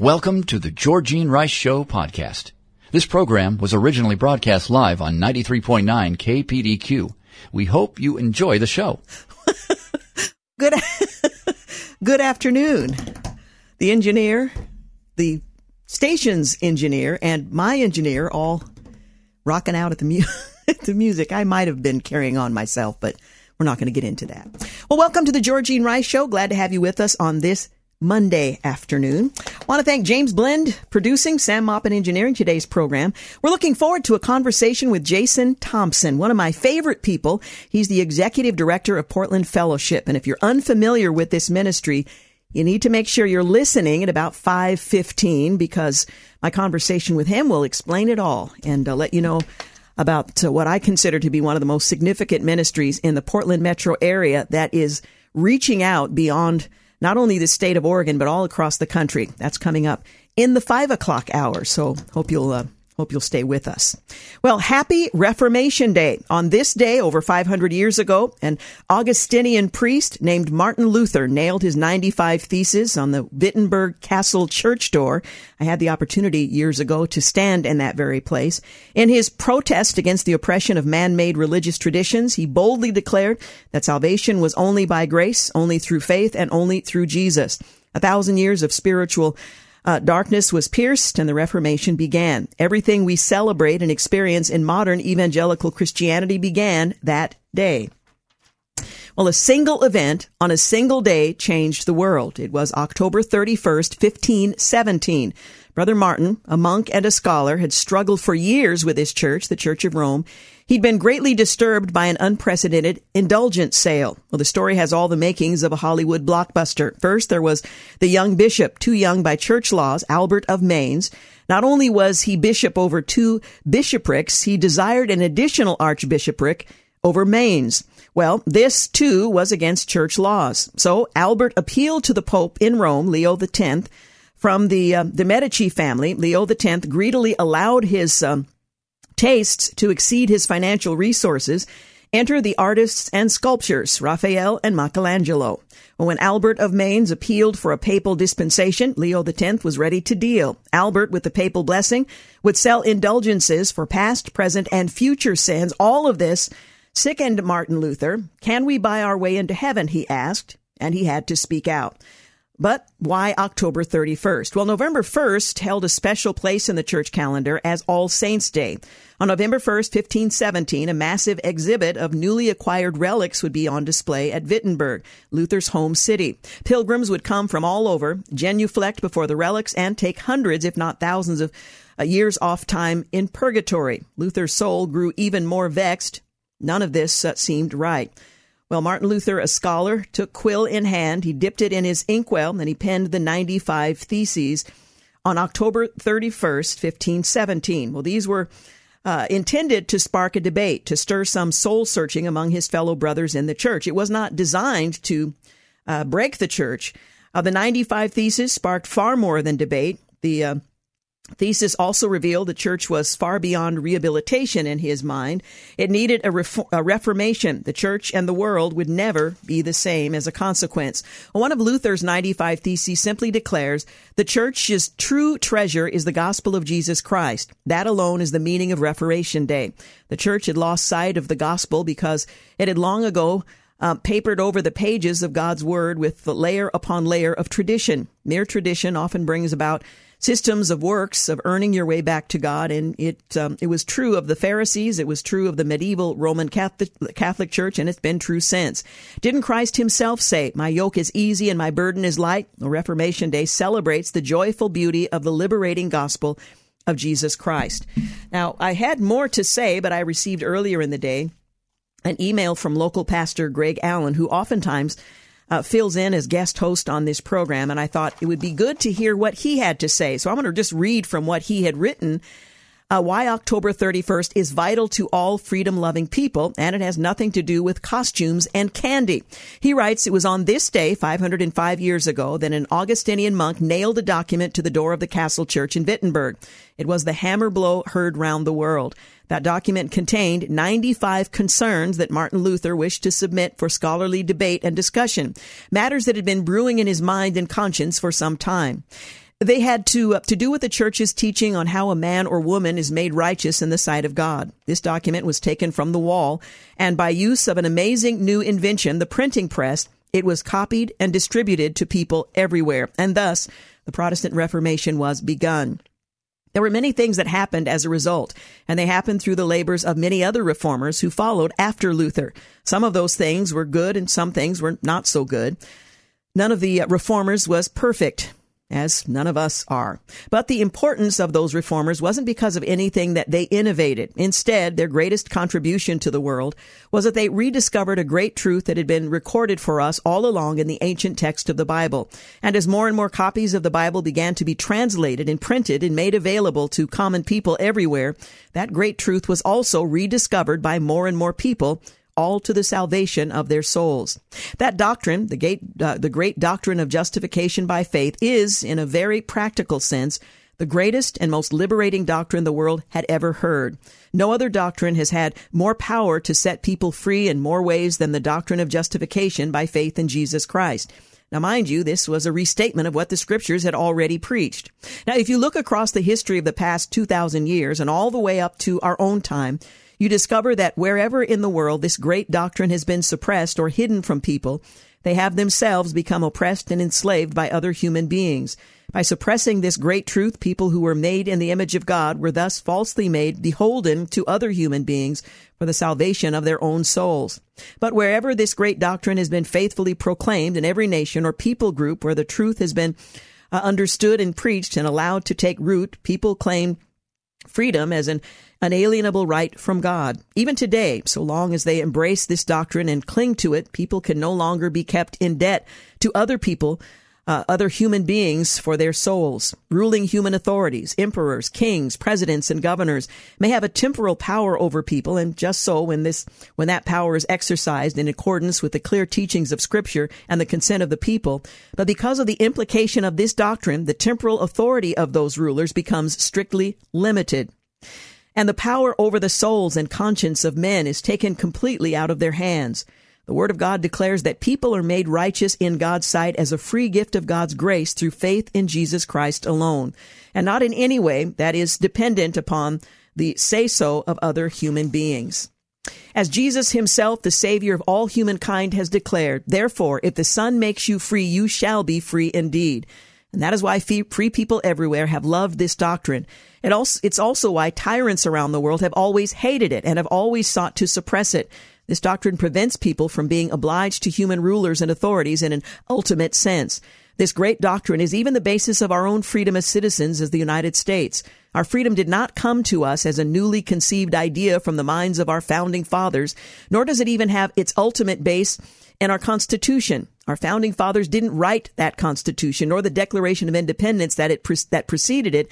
Welcome to the Georgene Rice Show podcast. This program was originally broadcast live on 93.9 KPDQ. We hope you enjoy the show. Good, good afternoon. The engineer, the station's engineer, and my engineer all rocking out at the, mu- the music. I might have been carrying on myself, but we're not going to get into that. Well, welcome to the Georgene Rice Show. Glad to have you with us on this Monday afternoon. I want to thank James Blend producing, Sam Moppin engineering today's program. We're looking forward to a conversation with Jason Thompson, one of my favorite people. He's the executive director of Portland Fellowship. And if you're unfamiliar with this ministry, you need to make sure you're listening at about 5:15 because my conversation with him will explain it all and uh, let you know about uh, what I consider to be one of the most significant ministries in the Portland metro area that is reaching out beyond not only the state of Oregon, but all across the country. That's coming up in the five o'clock hour. So hope you'll, uh, Hope you'll stay with us. Well, happy Reformation Day. On this day, over 500 years ago, an Augustinian priest named Martin Luther nailed his 95 theses on the Wittenberg Castle church door. I had the opportunity years ago to stand in that very place. In his protest against the oppression of man-made religious traditions, he boldly declared that salvation was only by grace, only through faith, and only through Jesus. A thousand years of spiritual uh, darkness was pierced and the Reformation began. Everything we celebrate and experience in modern evangelical Christianity began that day. Well, a single event on a single day changed the world. It was October 31st, 1517. Brother Martin, a monk and a scholar, had struggled for years with his church, the Church of Rome. He'd been greatly disturbed by an unprecedented indulgence sale. Well, the story has all the makings of a Hollywood blockbuster. First, there was the young bishop, too young by church laws, Albert of Mainz. Not only was he bishop over two bishoprics, he desired an additional archbishopric over Mainz. Well, this too was against church laws. So Albert appealed to the Pope in Rome, Leo X, from the uh, the Medici family. Leo X greedily allowed his um, tastes to exceed his financial resources. Enter the artists and sculptors, Raphael and Michelangelo. When Albert of Mainz appealed for a papal dispensation, Leo X was ready to deal. Albert, with the papal blessing, would sell indulgences for past, present, and future sins. All of this sickened Martin Luther. Can we buy our way into heaven? He asked, and he had to speak out. But why October 31st? Well, November 1st held a special place in the church calendar as All Saints Day. On November 1st, 1517, a massive exhibit of newly acquired relics would be on display at Wittenberg, Luther's home city. Pilgrims would come from all over, genuflect before the relics, and take hundreds, if not thousands, of uh, years off time in purgatory. Luther's soul grew even more vexed. None of this uh, seemed right. Well, Martin Luther, a scholar, took quill in hand. He dipped it in his inkwell and he penned the 95 Theses on October 31st, 1517. Well, these were uh, intended to spark a debate, to stir some soul searching among his fellow brothers in the church. It was not designed to uh, break the church. Uh, the 95 Theses sparked far more than debate. The uh, Thesis also revealed the church was far beyond rehabilitation in his mind. It needed a, a, reformation. The church and the world would never be the same as a consequence. One of Luther's 95 Theses simply declares the church's true treasure is the gospel of Jesus Christ. That alone is the meaning of Reformation Day. The church had lost sight of the gospel because it had long ago uh, papered over the pages of God's word with the layer upon layer of tradition. Mere tradition often brings about systems of works of earning your way back to God. And it um, it was true of the Pharisees. It was true of the medieval Roman Catholic, Catholic Church, and it's been true since. Didn't Christ Himself say, "My yoke is easy and my burden is light"? Reformation Day celebrates the joyful beauty of the liberating gospel of Jesus Christ. Now, I had more to say, but I received earlier in the day an email from local pastor Greg Allen, who oftentimes uh, fills in as guest host on this program, and I thought it would be good to hear what he had to say. So I'm going to just read from what he had written uh, why October 31st is vital to all freedom loving people, and it has nothing to do with costumes and candy. He writes, It was on this day, 505 years ago, that an Augustinian monk nailed a document to the door of the castle church in Wittenberg. It was the hammer blow heard round the world. That document contained 95 concerns that Martin Luther wished to submit for scholarly debate and discussion, matters that had been brewing in his mind and conscience for some time. They had to uh, to do with the church's teaching on how a man or woman is made righteous in the sight of God. This document was taken from the wall, and by use of an amazing new invention, the printing press, it was copied and distributed to people everywhere, and thus the Protestant Reformation was begun. There were many things that happened as a result, and they happened through the labors of many other reformers who followed after Luther. Some of those things were good and some things were not so good. None of the uh, reformers was perfect as none of us are. But the importance of those reformers wasn't because of anything that they innovated. Instead, their greatest contribution to the world was that they rediscovered a great truth that had been recorded for us all along in the ancient text of the Bible. And as more and more copies of the Bible began to be translated and printed and made available to common people everywhere, that great truth was also rediscovered by more and more people all to the salvation of their souls. That doctrine, the great, uh, the great doctrine of justification by faith, is, in a very practical sense, the greatest and most liberating doctrine the world had ever heard. No other doctrine has had more power to set people free in more ways than the doctrine of justification by faith in Jesus Christ. Now, mind you, this was a restatement of what the scriptures had already preached. Now, if you look across the history of the past 2,000 years and all the way up to our own time, you discover that wherever in the world this great doctrine has been suppressed or hidden from people, they have themselves become oppressed and enslaved by other human beings. By suppressing this great truth, people who were made in the image of God were thus falsely made beholden to other human beings for the salvation of their own souls. But wherever this great doctrine has been faithfully proclaimed in every nation or people group where the truth has been uh, understood and preached and allowed to take root, people claim freedom as an unalienable right from God. Even today, so long as they embrace this doctrine and cling to it, people can no longer be kept in debt to other people, uh, other human beings for their souls. Ruling human authorities, emperors, kings, presidents, and governors may have a temporal power over people, and just so when this, when that power is exercised in accordance with the clear teachings of Scripture and the consent of the people, but because of the implication of this doctrine, the temporal authority of those rulers becomes strictly limited and the power over the souls and conscience of men is taken completely out of their hands. The Word of God declares that people are made righteous in God's sight as a free gift of God's grace through faith in Jesus Christ alone, and not in any way that is dependent upon the say so of other human beings. As Jesus himself, the Savior of all humankind, has declared, therefore, if the Son makes you free, you shall be free indeed. And that is why free people everywhere have loved this doctrine. It also, it's also why tyrants around the world have always hated it and have always sought to suppress it. This doctrine prevents people from being obliged to human rulers and authorities in an ultimate sense. This great doctrine is even the basis of our own freedom as citizens as the United States. Our freedom did not come to us as a newly conceived idea from the minds of our founding fathers, nor does it even have its ultimate base in our Constitution. Our founding fathers didn't write that Constitution nor the Declaration of Independence that it that preceded it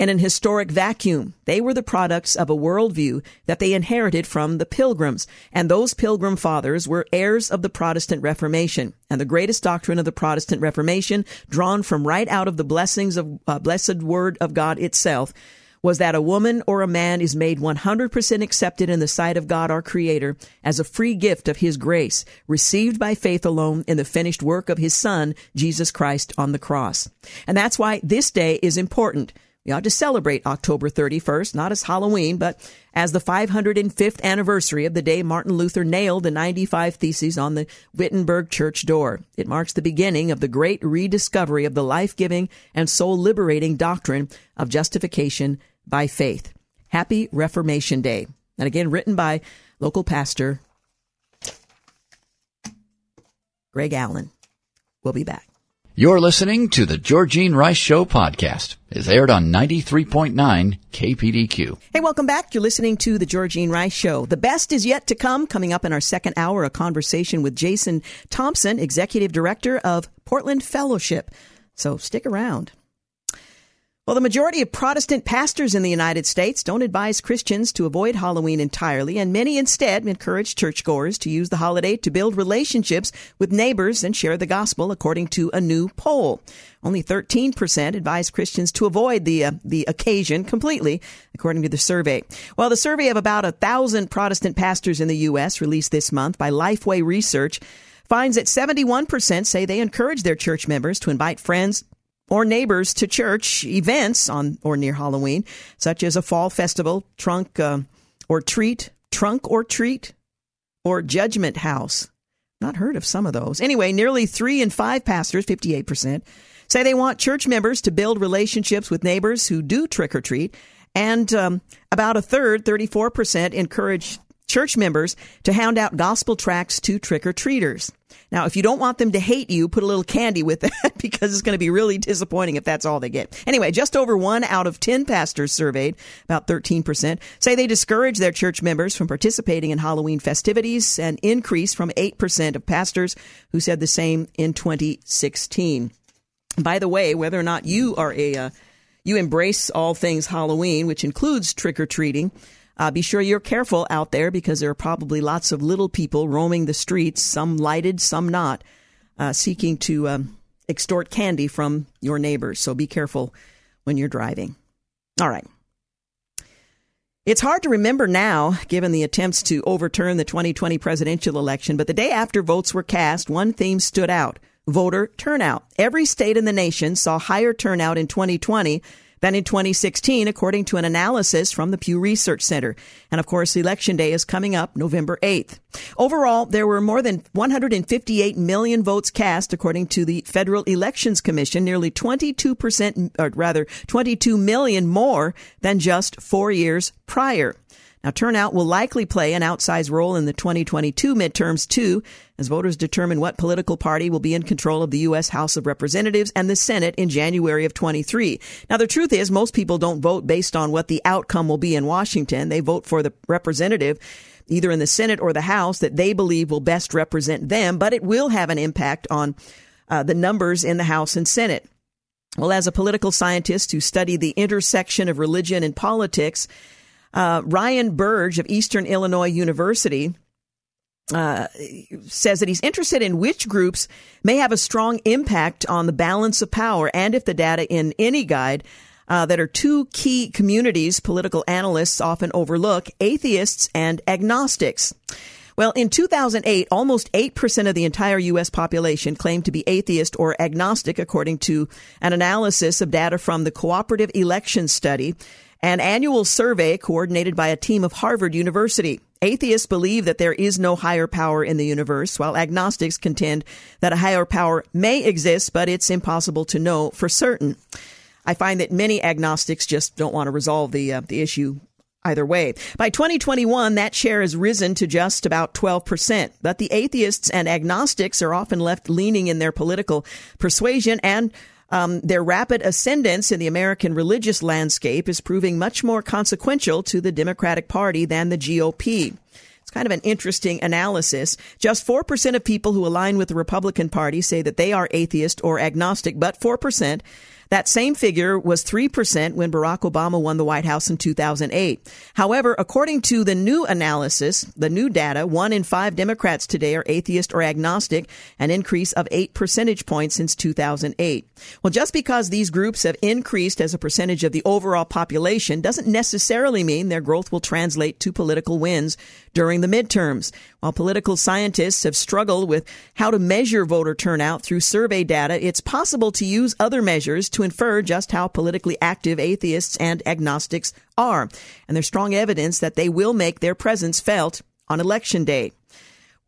in an historic vacuum. They were the products of a worldview that they inherited from the Pilgrims, and those Pilgrim fathers were heirs of the Protestant Reformation. And the greatest doctrine of the Protestant Reformation, drawn from right out of the blessings of uh, blessed Word of God itself, was that a woman or a man is made 100% accepted in the sight of God our Creator as a free gift of His grace, received by faith alone in the finished work of His Son, Jesus Christ, on the cross. And that's why this day is important. We ought to celebrate October 31st, not as Halloween, but as the 505th anniversary of the day Martin Luther nailed the 95 Theses on the Wittenberg church door. It marks the beginning of the great rediscovery of the life giving and soul liberating doctrine of justification by faith. Happy Reformation Day. And again, written by local pastor Greg Allen. We'll be back. You're listening to the Georgene Rice Show podcast. It's aired on 93.9 KPDQ. Hey, welcome back. You're listening to the Georgene Rice Show. The best is yet to come. Coming up in our second hour, a conversation with Jason Thompson, Executive Director of Portland Fellowship. So stick around. Well, the majority of Protestant pastors in the United States don't advise Christians to avoid Halloween entirely, and many instead encourage churchgoers to use the holiday to build relationships with neighbors and share the gospel, according to a new poll. Only 13% advise Christians to avoid the uh, the occasion completely, according to the survey. Well, the survey of about a thousand Protestant pastors in the U.S. released this month by Lifeway Research finds that 71% say they encourage their church members to invite friends, or neighbors to church events on or near Halloween, such as a fall festival, trunk uh, or treat, trunk or treat, or judgment house. Not heard of some of those. Anyway, nearly three in five pastors, 58%, say they want church members to build relationships with neighbors who do trick or treat. And um, about a third, 34%, encourage church members to hand out gospel tracts to trick or treaters. Now, if you don't want them to hate you, put a little candy with that because it's going to be really disappointing if that's all they get. Anyway, just over one out of 10 pastors surveyed, about 13%, say they discourage their church members from participating in Halloween festivities, an increase from 8% of pastors who said the same in 2016. By the way, whether or not you are a, uh, you embrace all things Halloween, which includes trick or treating, uh, be sure you're careful out there because there are probably lots of little people roaming the streets, some lighted, some not, uh, seeking to um, extort candy from your neighbors. So be careful when you're driving. All right. It's hard to remember now, given the attempts to overturn the 2020 presidential election, but the day after votes were cast, one theme stood out voter turnout. Every state in the nation saw higher turnout in 2020 than in 2016, according to an analysis from the Pew Research Center. And of course, Election Day is coming up November 8th. Overall, there were more than 158 million votes cast, according to the Federal Elections Commission, nearly 22%, or rather 22 million more than just four years prior. Now, turnout will likely play an outsized role in the 2022 midterms, too, as voters determine what political party will be in control of the U.S. House of Representatives and the Senate in January of 23. Now, the truth is, most people don't vote based on what the outcome will be in Washington. They vote for the representative either in the Senate or the House that they believe will best represent them, but it will have an impact on uh, the numbers in the House and Senate. Well, as a political scientist who studied the intersection of religion and politics, uh, Ryan Burge of Eastern Illinois University uh, says that he's interested in which groups may have a strong impact on the balance of power and if the data in any guide uh, that are two key communities political analysts often overlook atheists and agnostics. Well, in 2008, almost 8% of the entire U.S. population claimed to be atheist or agnostic, according to an analysis of data from the Cooperative Election Study an annual survey coordinated by a team of Harvard University. Atheists believe that there is no higher power in the universe, while agnostics contend that a higher power may exist, but it's impossible to know for certain. I find that many agnostics just don't want to resolve the uh, the issue either way. By 2021, that share has risen to just about 12%. But the atheists and agnostics are often left leaning in their political persuasion and um, their rapid ascendance in the American religious landscape is proving much more consequential to the Democratic Party than the GOP. It's kind of an interesting analysis. Just 4% of people who align with the Republican Party say that they are atheist or agnostic, but 4% that same figure was 3% when Barack Obama won the White House in 2008. However, according to the new analysis, the new data, one in five Democrats today are atheist or agnostic, an increase of eight percentage points since 2008. Well, just because these groups have increased as a percentage of the overall population doesn't necessarily mean their growth will translate to political wins during the midterms. While political scientists have struggled with how to measure voter turnout through survey data, it's possible to use other measures to infer just how politically active atheists and agnostics are. And there's strong evidence that they will make their presence felt on election day.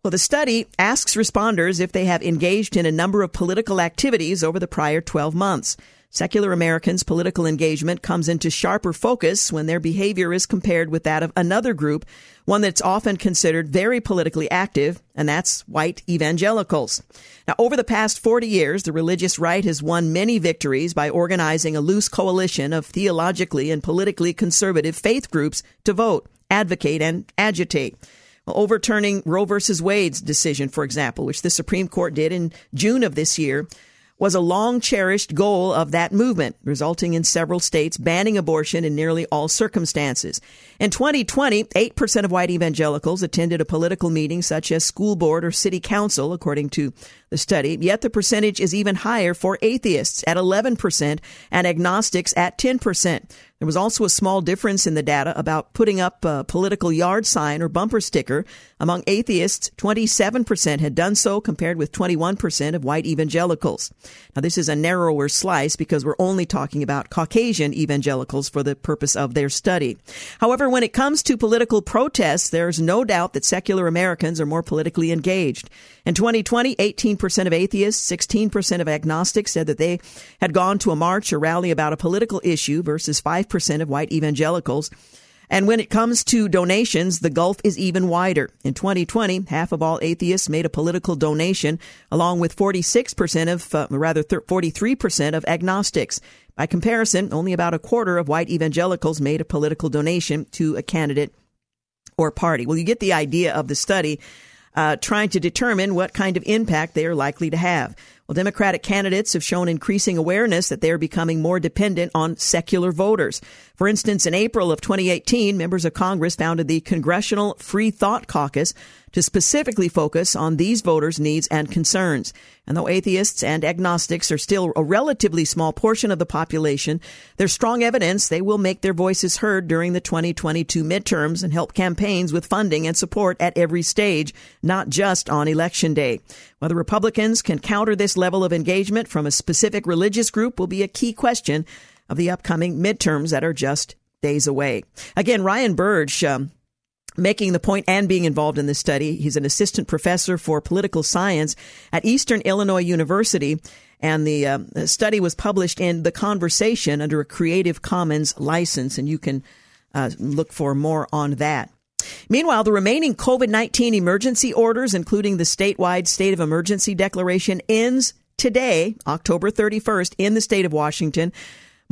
Well, the study asks responders if they have engaged in a number of political activities over the prior 12 months. Secular Americans' political engagement comes into sharper focus when their behavior is compared with that of another group, one that's often considered very politically active, and that's white evangelicals. Now, over the past 40 years, the religious right has won many victories by organizing a loose coalition of theologically and politically conservative faith groups to vote, advocate, and agitate overturning Roe versus Wade's decision, for example, which the Supreme Court did in June of this year, was a long cherished goal of that movement, resulting in several states banning abortion in nearly all circumstances. In 2020, 8% of white evangelicals attended a political meeting such as school board or city council, according to the study, yet the percentage is even higher for atheists at 11% and agnostics at 10%. There was also a small difference in the data about putting up a political yard sign or bumper sticker. Among atheists, 27% had done so compared with 21% of white evangelicals. Now, this is a narrower slice because we're only talking about Caucasian evangelicals for the purpose of their study. However, when it comes to political protests, there's no doubt that secular Americans are more politically engaged. In 2020, 18% of atheists, 16% of agnostics said that they had gone to a march or rally about a political issue versus 5% of white evangelicals. And when it comes to donations, the gulf is even wider. In 2020, half of all atheists made a political donation, along with 46% of, uh, rather 43% of agnostics. By comparison, only about a quarter of white evangelicals made a political donation to a candidate or party. Well, you get the idea of the study uh, trying to determine what kind of impact they are likely to have. Well, Democratic candidates have shown increasing awareness that they are becoming more dependent on secular voters. For instance, in April of 2018, members of Congress founded the Congressional Free Thought Caucus to specifically focus on these voters' needs and concerns. And though atheists and agnostics are still a relatively small portion of the population, there's strong evidence they will make their voices heard during the 2022 midterms and help campaigns with funding and support at every stage, not just on election day. Whether Republicans can counter this level of engagement from a specific religious group will be a key question of the upcoming midterms that are just days away. Again, Ryan Burge, um, making the point and being involved in this study. He's an assistant professor for political science at Eastern Illinois University. And the, uh, study was published in The Conversation under a Creative Commons license. And you can uh, look for more on that. Meanwhile, the remaining COVID 19 emergency orders, including the statewide state of emergency declaration, ends today, October 31st, in the state of Washington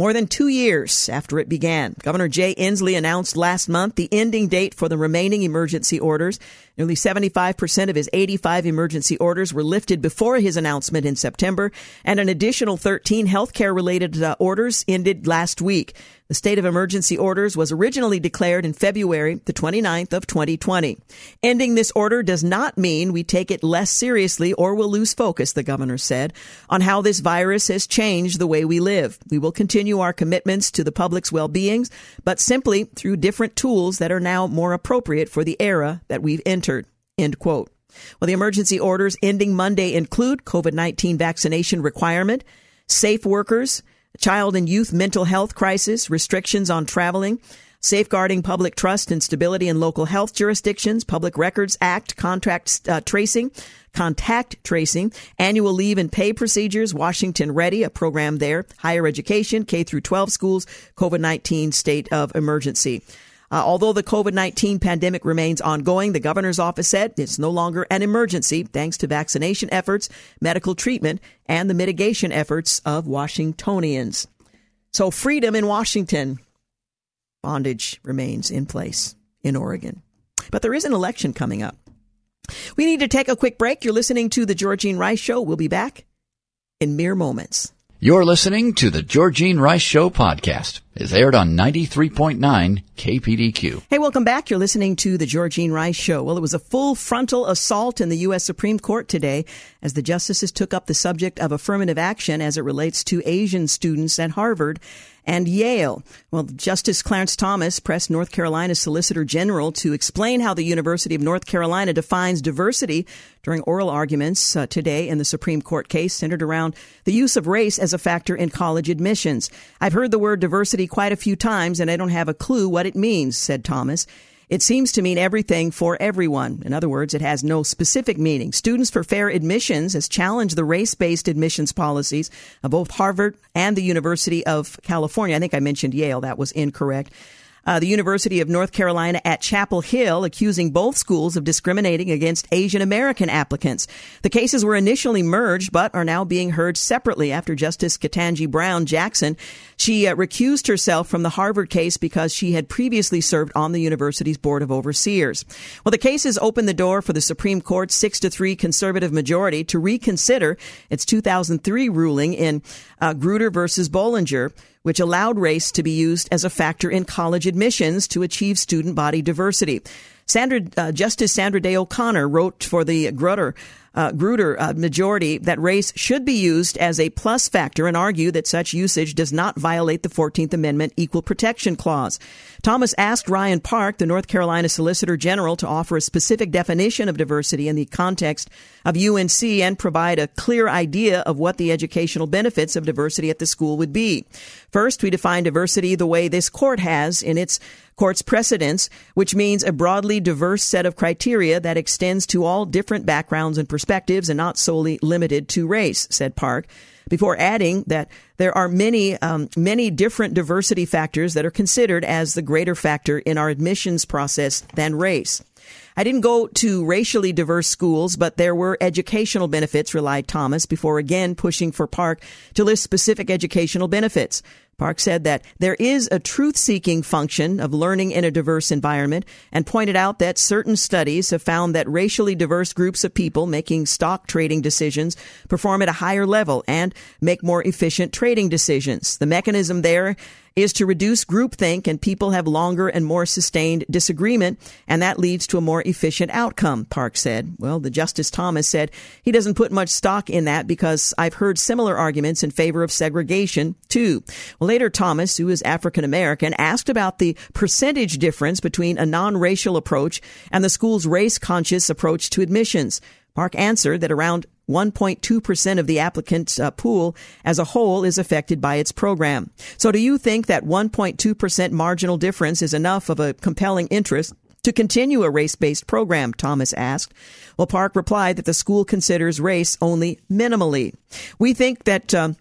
more than two years after it began. Governor Jay Inslee announced last month the ending date for the remaining emergency orders. Nearly 75% of his 85 emergency orders were lifted before his announcement in September, and an additional 13 healthcare related uh, orders ended last week. The state of emergency orders was originally declared in February the 29th of 2020. Ending this order does not mean we take it less seriously or will lose focus, the governor said, on how this virus has changed the way we live. We will continue our commitments to the public's well-being, but simply through different tools that are now more appropriate for the era that we've entered. End quote. Well, the emergency orders ending Monday include COVID-19 vaccination requirement, safe workers, child and youth mental health crisis, restrictions on traveling, safeguarding public trust and stability in local health jurisdictions, Public Records Act, contract uh, tracing, contact tracing, annual leave and pay procedures, Washington Ready, a program there, higher education, K through 12 schools, COVID-19 state of emergency. Uh, although the COVID 19 pandemic remains ongoing, the governor's office said it's no longer an emergency thanks to vaccination efforts, medical treatment, and the mitigation efforts of Washingtonians. So, freedom in Washington. Bondage remains in place in Oregon. But there is an election coming up. We need to take a quick break. You're listening to The Georgene Rice Show. We'll be back in mere moments. You're listening to the Georgene Rice Show podcast. It's aired on 93.9 KPDQ. Hey, welcome back. You're listening to the Georgene Rice Show. Well, it was a full frontal assault in the U.S. Supreme Court today as the justices took up the subject of affirmative action as it relates to Asian students at Harvard and Yale. Well, Justice Clarence Thomas pressed North Carolina's Solicitor General to explain how the University of North Carolina defines diversity during oral arguments uh, today in the Supreme Court case centered around the use of race as a factor in college admissions. I've heard the word diversity quite a few times and I don't have a clue what it means, said Thomas. It seems to mean everything for everyone. In other words, it has no specific meaning. Students for Fair Admissions has challenged the race-based admissions policies of both Harvard and the University of California. I think I mentioned Yale. That was incorrect uh, the University of North Carolina at Chapel Hill, accusing both schools of discriminating against Asian American applicants. The cases were initially merged, but are now being heard separately after Justice Ketanji Brown Jackson. She uh, recused herself from the Harvard case because she had previously served on the university's board of overseers. Well, the cases opened the door for the Supreme Court's six to three conservative majority to reconsider its 2003 ruling in uh, Grutter versus Bollinger which allowed race to be used as a factor in college admissions to achieve student body diversity. Sandra, uh, Justice Sandra Day O'Connor wrote for the Grutter uh, Grutter uh, majority that race should be used as a plus factor and argue that such usage does not violate the 14th Amendment Equal Protection Clause. Thomas asked Ryan Park, the North Carolina Solicitor General, to offer a specific definition of diversity in the context of UNC and provide a clear idea of what the educational benefits of diversity at the school would be. First, we define diversity the way this court has in its court's precedents, which means a broadly diverse set of criteria that extends to all different backgrounds and perspectives and not solely limited to race, said Park, before adding that there are many, um, many different diversity factors that are considered as the greater factor in our admissions process than race. I didn't go to racially diverse schools, but there were educational benefits, relied Thomas, before again pushing for Park to list specific educational benefits. Park said that there is a truth seeking function of learning in a diverse environment and pointed out that certain studies have found that racially diverse groups of people making stock trading decisions perform at a higher level and make more efficient trading decisions. The mechanism there is to reduce groupthink and people have longer and more sustained disagreement, and that leads to a more efficient outcome, Park said. Well, the Justice Thomas said he doesn't put much stock in that because I've heard similar arguments in favor of segregation, too. Well, later, Thomas, who is African American, asked about the percentage difference between a non-racial approach and the school's race conscious approach to admissions. Park answered that around 1.2% of the applicant uh, pool as a whole is affected by its program. So do you think that 1.2% marginal difference is enough of a compelling interest to continue a race-based program? Thomas asked. Well, Park replied that the school considers race only minimally. We think that um,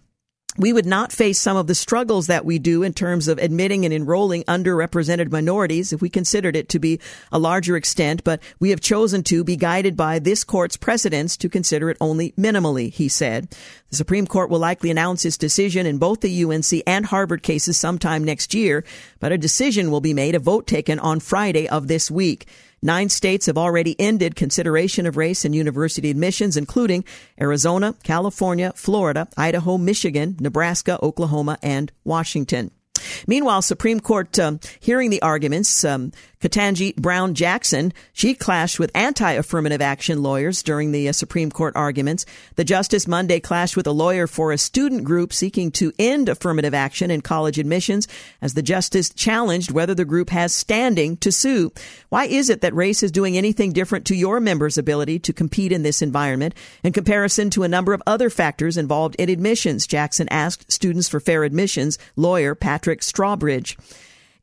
we would not face some of the struggles that we do in terms of admitting and enrolling underrepresented minorities if we considered it to be a larger extent, but we have chosen to be guided by this court's precedents to consider it only minimally, he said. The Supreme Court will likely announce its decision in both the UNC and Harvard cases sometime next year, but a decision will be made, a vote taken on Friday of this week. Nine states have already ended consideration of race in university admissions, including Arizona, California, Florida, Idaho, Michigan, Nebraska, Oklahoma, and Washington. Meanwhile, Supreme Court um, hearing the arguments, um, Ketanji Brown Jackson, she clashed with anti-affirmative action lawyers during the uh, Supreme Court arguments. The justice Monday clashed with a lawyer for a student group seeking to end affirmative action in college admissions as the justice challenged whether the group has standing to sue. Why is it that race is doing anything different to your members' ability to compete in this environment in comparison to a number of other factors involved in admissions? Jackson asked Students for Fair Admissions lawyer Patrick Strawbridge.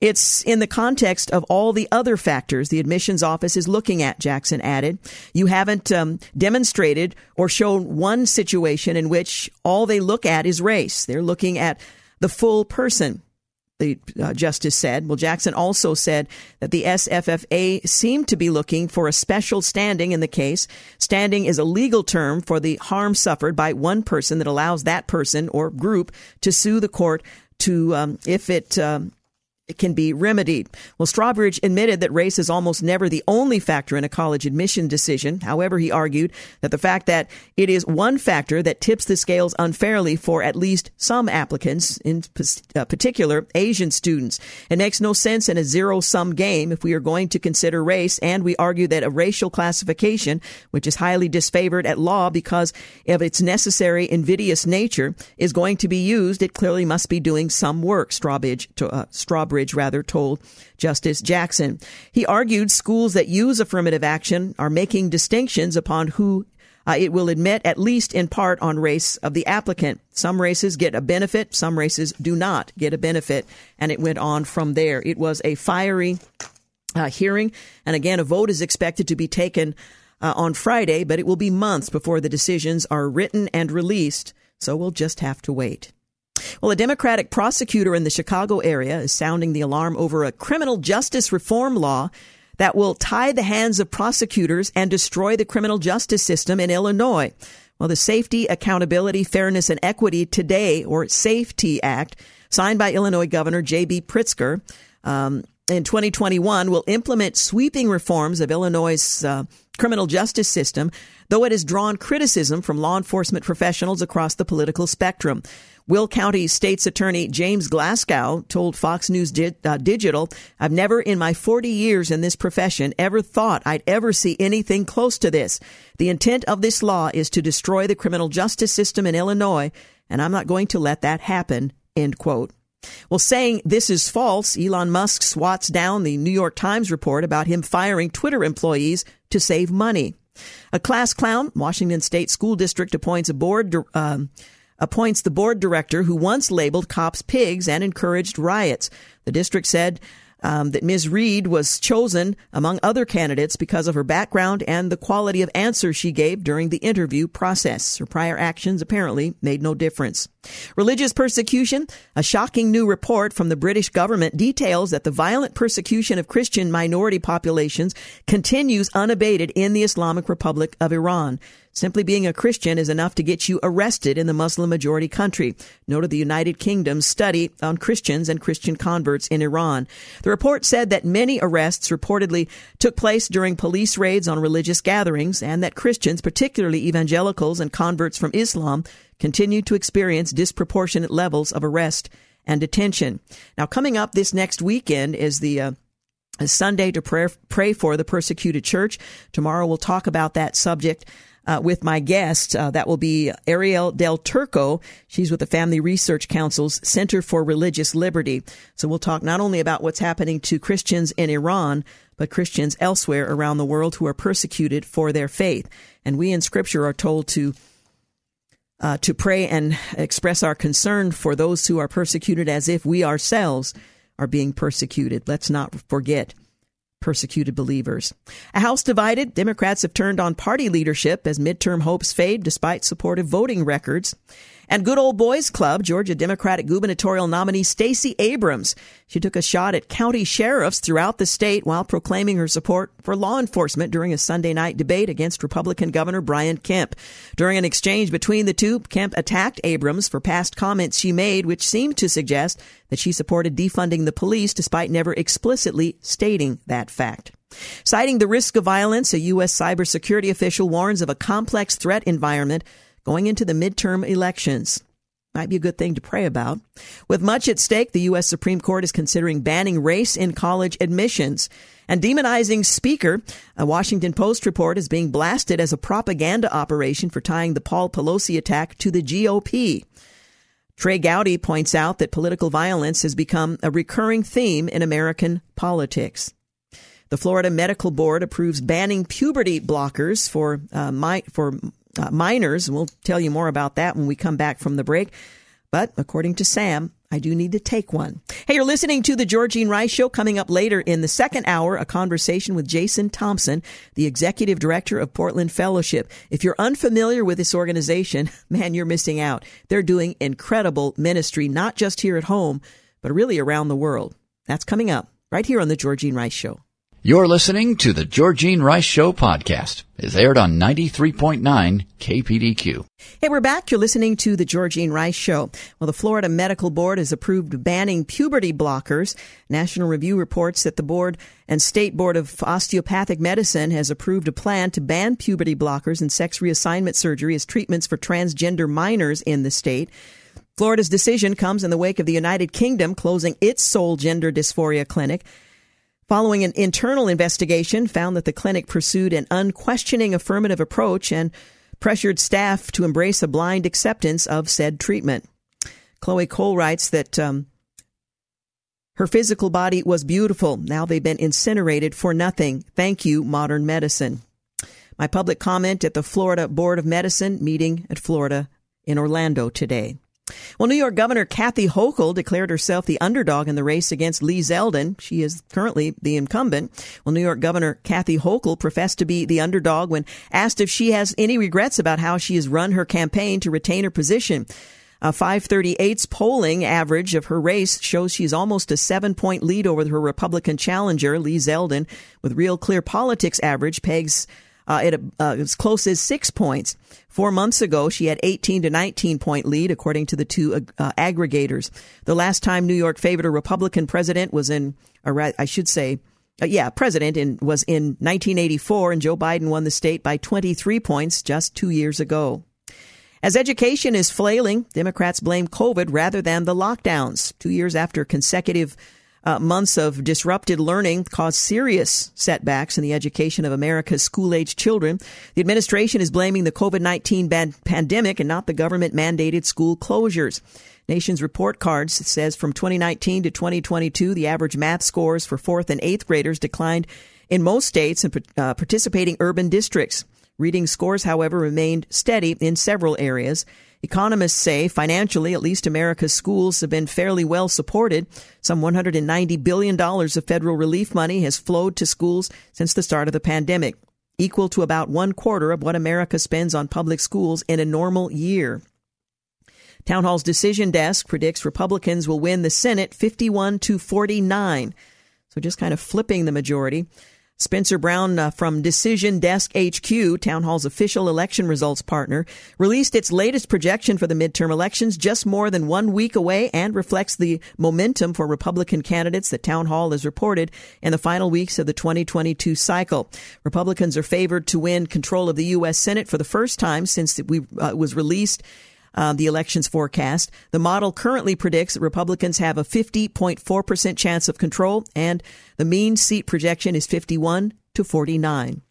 It's in the context of all the other factors the admissions office is looking at, Jackson added. You haven't um, demonstrated or shown one situation in which all they look at is race. They're looking at the full person. The uh, justice said. Well, Jackson also said that the SFFA seemed to be looking for a special standing in the case. Standing is a legal term for the harm suffered by one person that allows that person or group to sue the court to um, if it um, it can be remedied. Well, Strawbridge admitted that race is almost never the only factor in a college admission decision. However, he argued that the fact that it is one factor that tips the scales unfairly for at least some applicants, in uh, particular Asian students. It makes no sense in a zero sum game if we are going to consider race, and we argue that a racial classification, which is highly disfavored at law because of its necessary invidious nature, is going to be used. It clearly must be doing some work. Strawbridge, uh, Strawbridge rather told Justice Jackson. He argued schools that use affirmative action are making distinctions upon who uh, it will admit, at least in part, on race of the applicant. Some races get a benefit, some races do not get a benefit. And it went on from there. It was a fiery uh, hearing. And again, a vote is expected to be taken uh, on Friday, but it will be months before the decisions are written and released. So we'll just have to wait. Well, a Democratic prosecutor in the Chicago area is sounding the alarm over a criminal justice reform law that will tie the hands of prosecutors and destroy the criminal justice system in Illinois. Well, the Safety, Accountability, Fairness, and Equity Today, or SAFE-T Act, signed by Illinois Governor J.B. Pritzker, um, in 2021 will implement sweeping reforms of Illinois' uh, criminal justice system, though it has drawn criticism from law enforcement professionals across the political spectrum. Will County State's Attorney James Glasgow told Fox News Di- uh, Digital, I've never in my 40 years in this profession ever thought I'd ever see anything close to this. The intent of this law is to destroy the criminal justice system in Illinois, and I'm not going to let that happen. End quote. Well, saying this is false, Elon Musk swats down the New York Times report about him firing Twitter employees to save money. A class clown, Washington State School District appoints a board um, appoints the board director who once labeled cops pigs and encouraged riots. The district said um, that Ms. Reed was chosen among other candidates because of her background and the quality of answers she gave during the interview process. Her prior actions apparently made no difference. Religious persecution. A shocking new report from the British government details that the violent persecution of Christian minority populations continues unabated in the Islamic Republic of Iran. Simply being a Christian is enough to get you arrested in the Muslim majority country, noted the United Kingdom's study on Christians and Christian converts in Iran. The report said that many arrests reportedly took place during police raids on religious gatherings and that Christians, particularly evangelicals and converts from Islam, continue to experience disproportionate levels of arrest and detention. Now, coming up this next weekend is the uh, Sunday to pray, pray for the persecuted church. Tomorrow we'll talk about that subject uh, with my guest. Uh, that will be Arielle Del Turco. She's with the Family Research Council's Center for Religious Liberty. So we'll talk not only about what's happening to Christians in Iran, but Christians elsewhere around the world who are persecuted for their faith. And we in Scripture are told to uh, to pray and express our concern for those who are persecuted as if we ourselves are being persecuted. Let's not forget persecuted believers. A House divided, Democrats have turned on party leadership as midterm hopes fade despite supportive voting records. And Good Old Boys Club, Georgia Democratic gubernatorial nominee Stacey Abrams. She took a shot at county sheriffs throughout the state while proclaiming her support for law enforcement during a Sunday night debate against Republican Governor Brian Kemp. During an exchange between the two, Kemp attacked Abrams for past comments she made, which seemed to suggest that she supported defunding the police despite never explicitly stating that fact. Citing the risk of violence, a U.S. cybersecurity official warns of a complex threat environment going into the midterm elections. Might be a good thing to pray about. With much at stake, the U.S. Supreme Court is considering banning race in college admissions and demonizing Speaker. A Washington Post report is being blasted as a propaganda operation for tying the Paul Pelosi attack to the GOP. Trey Gowdy points out that political violence has become a recurring theme in American politics. The Florida Medical Board approves banning puberty blockers for uh, my, for uh, minors. We'll tell you more about that when we come back from the break. But according to Sam, I do need to take one. Hey, you're listening to the Georgene Rice Show. Coming up later in the second hour, a conversation with Jason Thompson, the executive director of Portland Fellowship. If you're unfamiliar with this organization, man, you're missing out. They're doing incredible ministry, not just here at home, but really around the world. That's coming up right here on the Georgene Rice Show. You're listening to the Georgene Rice Show podcast. It's aired on 93.9 KPDQ. Hey, we're back. You're listening to the Georgene Rice Show. Well, the Florida Medical Board has approved banning puberty blockers. National Review reports that the board and State Board of Osteopathic Medicine has approved a plan to ban puberty blockers and sex reassignment surgery as treatments for transgender minors in the state. Florida's decision comes in the wake of the United Kingdom closing its sole gender dysphoria clinic. Following an internal investigation, found that the clinic pursued an unquestioning affirmative approach and pressured staff to embrace a blind acceptance of said treatment. Chloe Cole writes that um, her physical body was beautiful. Now they've been incinerated for nothing. Thank you, modern medicine. My public comment at the Florida Board of Medicine meeting at Florida in Orlando today. Well, New York Governor Kathy Hochul declared herself the underdog in the race against Lee Zeldin. She is currently the incumbent. Well, New York Governor Kathy Hochul professed to be the underdog when asked if she has any regrets about how she has run her campaign to retain her position. A 538's polling average of her race shows she's almost a seven point lead over her Republican challenger, Lee Zeldin, with Real Clear Politics average pegs uh, at uh, close as six points. Four months ago, she had 18 to 19 point lead, according to the two uh, uh aggregators. The last time New York favored a Republican president was in, I should say, uh, yeah, president in, was in 1984, and Joe Biden won the state by 23 points just two years ago. As education is flailing, Democrats blame COVID rather than the lockdowns. Two years after consecutive uh, months of disrupted learning caused serious setbacks in the education of America's school age children. The administration is blaming the COVID 19 pandemic and not the government mandated school closures. Nation's report cards says from 2019 to 2022, the average math scores for fourth and eighth graders declined in most states and uh, participating urban districts. Reading scores, however, remained steady in several areas. Economists say financially, at least America's schools have been fairly well supported. Some $190 billion of federal relief money has flowed to schools since the start of the pandemic, equal to about one quarter of what America spends on public schools in a normal year. Townhall's decision desk predicts Republicans will win the Senate 51 to 49. So just kind of flipping the majority. Spencer Brown uh, from Decision Desk HQ, Townhall's official election results partner, released its latest projection for the midterm elections just more than one week away and reflects the momentum for Republican candidates that Townhall has reported in the final weeks of the 2022 cycle. Republicans are favored to win control of the U.S. Senate for the first time since it uh, was released uh, the elections forecast. The model currently predicts that Republicans have a 50.4% chance of control, and the mean seat projection is 51 to 49.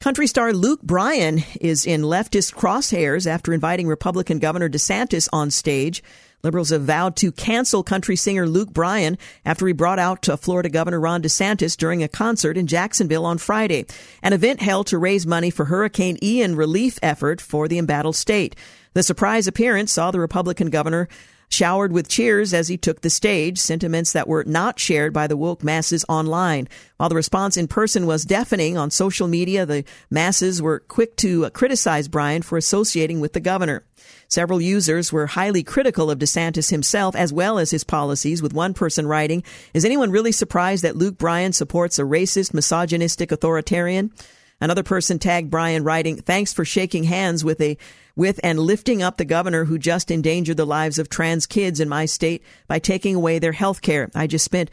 Country star Luke Bryan is in leftist crosshairs after inviting Republican Governor DeSantis on stage. Liberals have vowed to cancel country singer Luke Bryan after he brought out uh, Florida Governor Ron DeSantis during a concert in Jacksonville on Friday, an event held to raise money for Hurricane Ian relief effort for the embattled state. The surprise appearance saw the Republican governor showered with cheers as he took the stage, sentiments that were not shared by the woke masses online. While the response in person was deafening on social media, the masses were quick to uh, criticize Bryan for associating with the governor. Several users were highly critical of DeSantis himself as well as his policies, with one person writing, Is anyone really surprised that Luke Bryan supports a racist, misogynistic authoritarian? Another person tagged Bryan writing, Thanks for shaking hands with a with and lifting up the governor who just endangered the lives of trans kids in my state by taking away their health care. I just spent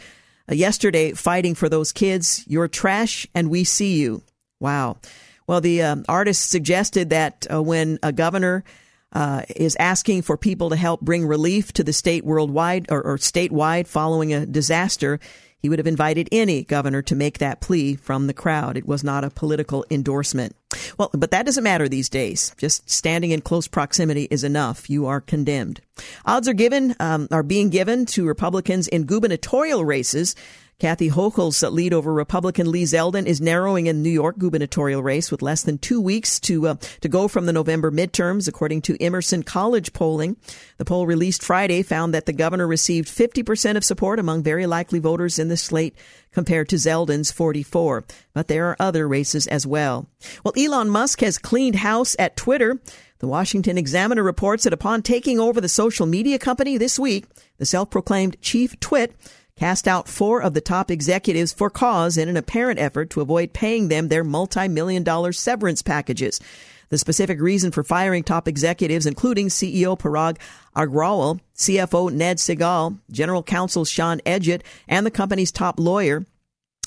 uh, yesterday fighting for those kids. You're trash and we see you. Wow. Well, the um, artist suggested that uh, when a governor uh, is asking for people to help bring relief to the state worldwide or, or statewide following a disaster, he would have invited any governor to make that plea from the crowd. It was not a political endorsement. Well, but that doesn't matter these days. Just standing in close proximity is enough. You are condemned. Odds are given, um, are being given to Republicans in gubernatorial races Kathy Hochul's lead over Republican Lee Zeldin is narrowing in New York gubernatorial race with less than two weeks to uh, to go from the November midterms, according to Emerson College polling. The poll released Friday found that the governor received 50% of support among very likely voters in the slate compared to Zeldin's 44. But there are other races as well. Well, Elon Musk has cleaned house at Twitter. The Washington Examiner reports that upon taking over the social media company this week, the self-proclaimed chief twit cast out four of the top executives for cause in an apparent effort to avoid paying them their multi-million dollar severance packages. The specific reason for firing top executives, including CEO Parag Agrawal, CFO Ned Segal, General Counsel Sean Edgett, and the company's top lawyer,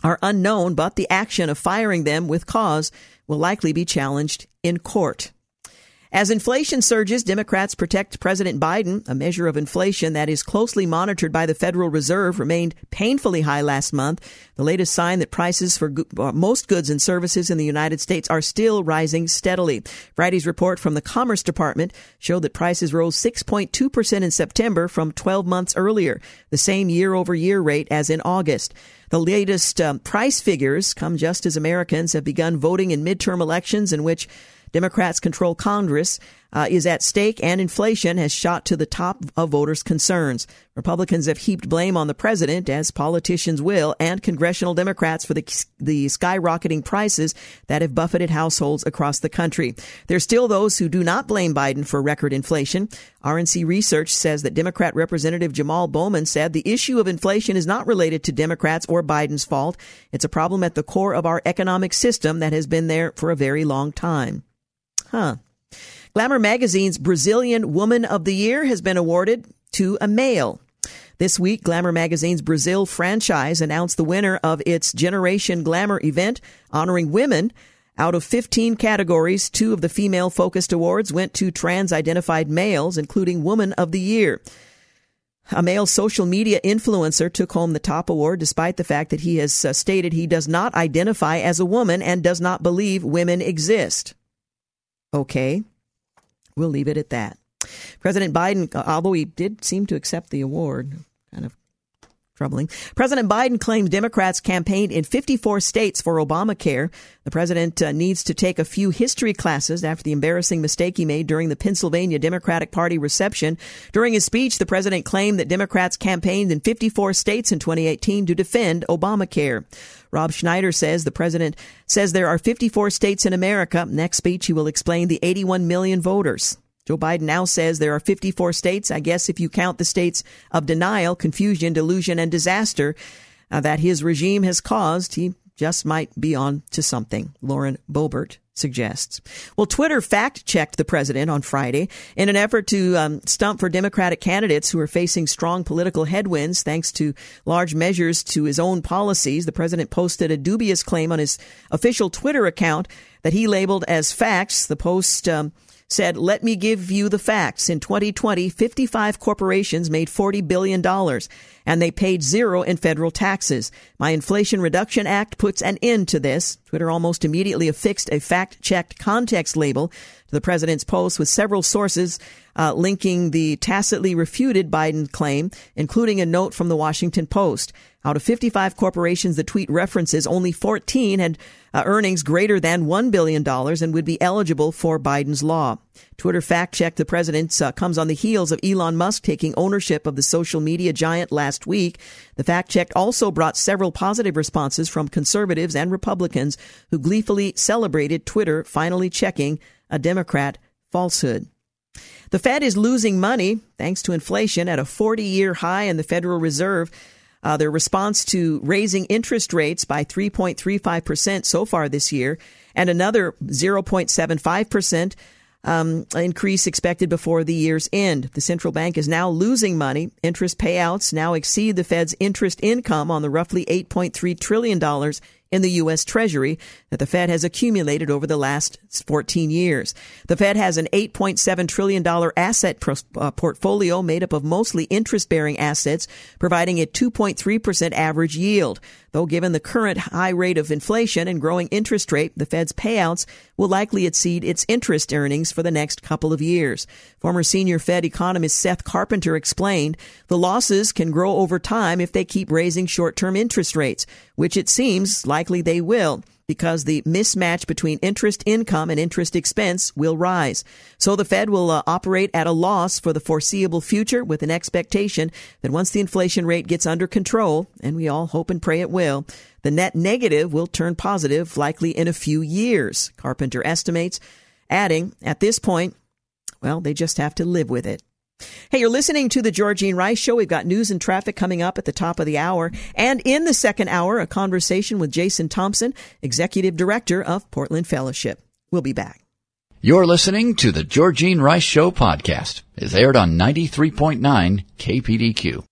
are unknown, but the action of firing them with cause will likely be challenged in court. As inflation surges, Democrats protect President Biden. A measure of inflation that is closely monitored by the Federal Reserve remained painfully high last month. The latest sign that prices for uh, most goods and services in the United States are still rising steadily. Friday's report from the Commerce Department showed that prices rose 6.2% in September from 12 months earlier, the same year over year rate as in August. The latest um, price figures come just as Americans have begun voting in midterm elections in which Democrats control Congress. uh, is at stake and inflation has shot to the top of voters' concerns. Republicans have heaped blame on the president, as politicians will, and congressional Democrats for the, the skyrocketing prices that have buffeted households across the country. There's still those who do not blame Biden for record inflation. RNC research says that Democrat Representative Jamal Bowman said the issue of inflation is not related to Democrats or Biden's fault. It's a problem at the core of our economic system that has been there for a very long time. Huh. Glamour magazine's Brazilian Woman of the Year has been awarded to a male. This week, Glamour magazine's Brazil franchise announced the winner of its Generation Glamour event honoring women. Out of 15 categories, two of the female focused awards went to trans identified males, including Woman of the Year. A male social media influencer took home the top award despite the fact that he has uh, stated he does not identify as a woman and does not believe women exist. Okay. We'll leave it at that. President Biden, although he did seem to accept the award, kind of troubling. President Biden claims Democrats campaigned in 54 states for Obamacare. The president uh, needs to take a few history classes after the embarrassing mistake he made during the Pennsylvania Democratic Party reception. During his speech, the president claimed that Democrats campaigned in 54 states in 2018 to defend Obamacare. Rob Schneider says the president says there are 54 states in America. Next speech, he will explain the 81 million voters. Joe Biden now says there are 54 states. I guess if you count the states of denial, confusion, delusion, and disaster uh, that his regime has caused, he just might be on to something. Lauren Boebert suggests. Well, Twitter fact checked the president on Friday in an effort to um, stump for Democratic candidates who are facing strong political headwinds thanks to large measures to his own policies. The president posted a dubious claim on his official Twitter account that he labeled as facts. The post um, said, Let me give you the facts. In 2020, 55 corporations made $40 billion and they paid zero in federal taxes. My Inflation Reduction Act puts an end to this. Twitter almost immediately affixed a fact checked context label to the president's post with several sources uh, linking the tacitly refuted Biden claim, including a note from the Washington Post. Out of 55 corporations the tweet references, only 14 had uh, earnings greater than $1 billion and would be eligible for Biden's law. Twitter fact check the president uh, comes on the heels of Elon Musk taking ownership of the social media giant last week. The fact check also brought several positive responses from conservatives and Republicans who gleefully celebrated Twitter finally checking a Democrat falsehood. The Fed is losing money thanks to inflation at a 40 year high in the Federal Reserve. Uh, their response to raising interest rates by 3.35% so far this year and another 0.75% um, increase expected before the year's end. The central bank is now losing money. Interest payouts now exceed the Fed's interest income on the roughly $8.3 trillion in the U.S. Treasury that the Fed has accumulated over the last 14 years. The Fed has an $8.7 trillion asset uh, portfolio made up of mostly interest bearing assets, providing a 2.3% average yield. Though given the current high rate of inflation and growing interest rate, the Fed's payouts will likely exceed its interest earnings for the next couple of years. Former senior Fed economist Seth Carpenter explained the losses can grow over time if they keep raising short-term interest rates, which it seems likely they will because the mismatch between interest income and interest expense will rise. So the Fed will uh, operate at a loss for the foreseeable future with an expectation that once the inflation rate gets under control, and we all hope and pray it will, the net negative will turn positive likely in a few years, Carpenter estimates, adding, at this point, well, they just have to live with it. Hey, you're listening to the Georgene Rice Show. We've got news and traffic coming up at the top of the hour. And in the second hour, a conversation with Jason Thompson, Executive Director of Portland Fellowship. We'll be back. You're listening to the Georgene Rice Show podcast. It's aired on 93.9 KPDQ.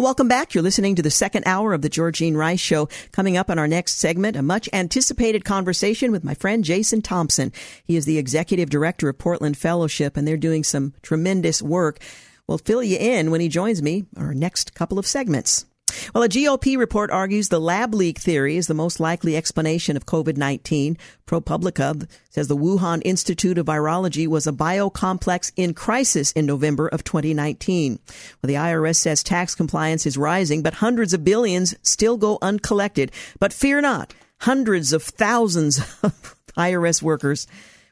Welcome back. You're listening to the second hour of the Georgene Rice Show. Coming up on our next segment, a much anticipated conversation with my friend Jason Thompson. He is the executive director of Portland Fellowship, and they're doing some tremendous work. We'll fill you in when he joins me our next couple of segments. Well, a GOP report argues the lab leak theory is the most likely explanation of COVID-19. ProPublica says the Wuhan Institute of Virology was a biocomplex in crisis in November of 2019. Well, the IRS says tax compliance is rising, but hundreds of billions still go uncollected. But fear not, hundreds of thousands of IRS workers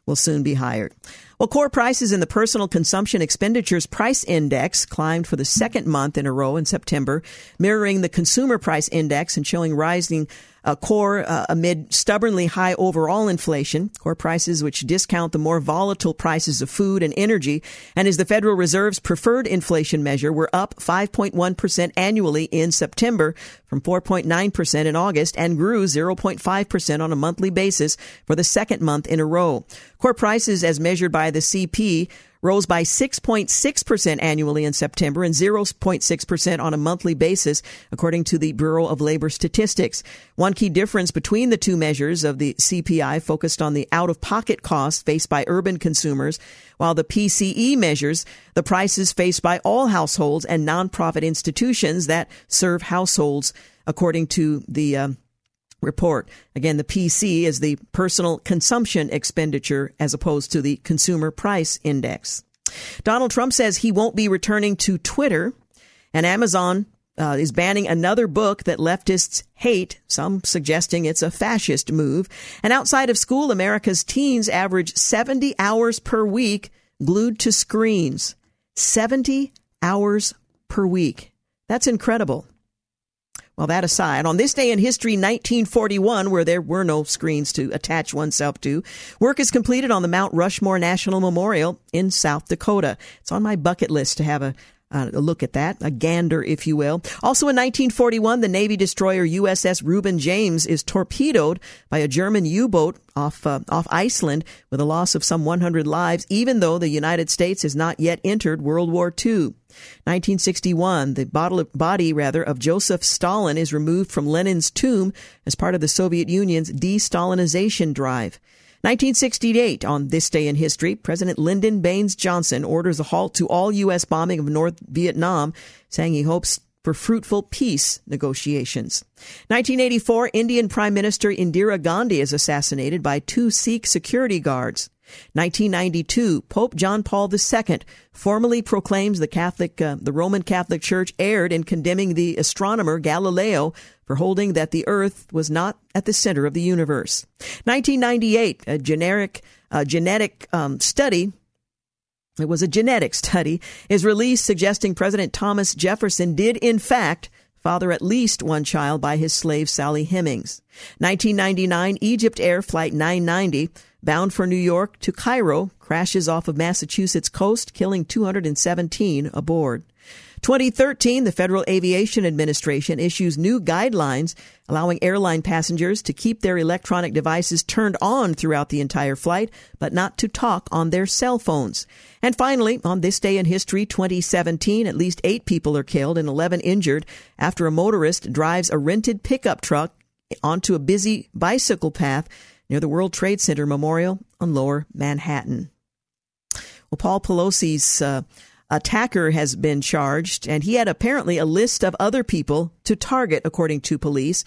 will soon be hired. Well, core prices in the personal consumption expenditures price index climbed for the second month in a row in September, mirroring the consumer price index and showing rising uh, core uh, amid stubbornly high overall inflation. Core prices, which discount the more volatile prices of food and energy, and is the Federal Reserve's preferred inflation measure, were up 5.1% annually in September from 4.9% in August and grew 0.5% on a monthly basis for the second month in a row. Core prices, as measured by the CP, rose by 6.6% annually in September and 0.6% on a monthly basis, according to the Bureau of Labor Statistics. One key difference between the two measures of the CPI focused on the out of pocket costs faced by urban consumers, while the PCE measures the prices faced by all households and nonprofit institutions that serve households, according to the uh, report. Again, the PC is the personal consumption expenditure as opposed to the consumer price index. Donald Trump says he won't be returning to Twitter, and Amazon uh, is banning another book that leftists hate, some suggesting it's a fascist move. And outside of school, America's teens average 70 hours per week glued to screens. 70 hours per week. That's incredible. Well, that aside, on this day in history, 1941, where there were no screens to attach oneself to, work is completed on the Mount Rushmore National Memorial in South Dakota. It's on my bucket list to have a uh, a look at that, a gander, if you will. Also in 1941, the Navy destroyer USS Reuben James is torpedoed by a German U-boat off uh, off Iceland with a loss of some 100 lives, even though the United States has not yet entered World War II. 1961, the body rather of Joseph Stalin is removed from Lenin's tomb as part of the Soviet Union's de-Stalinization drive. 1968, on this day in history, President Lyndon Baines Johnson orders a halt to all U.S. bombing of North Vietnam, saying he hopes for fruitful peace negotiations. 1984, Indian Prime Minister Indira Gandhi is assassinated by two Sikh security guards. 1992, Pope John Paul II formally proclaims the Catholic, uh, the Roman Catholic Church erred in condemning the astronomer Galileo for holding that the Earth was not at the center of the universe. 1998, a generic, uh, genetic um, study it was a genetic study, is released suggesting President Thomas Jefferson did, in fact, father at least one child by his slave Sally Hemings. 1999, EgyptAir Flight 990 bound for New York to Cairo, crashes off of Massachusetts coast, killing 217 aboard. 2013, the Federal Aviation Administration issues new guidelines allowing airline passengers to keep their electronic devices turned on throughout the entire flight, but not to talk on their cell phones. And finally, on this day in history, 2017, at least eight people are killed and 11 injured after a motorist drives a rented pickup truck onto a busy bicycle path near the World Trade Center Memorial on Lower Manhattan. Well, Paul Pelosi's uh, attacker has been charged, and he had apparently a list of other people to target, according to police.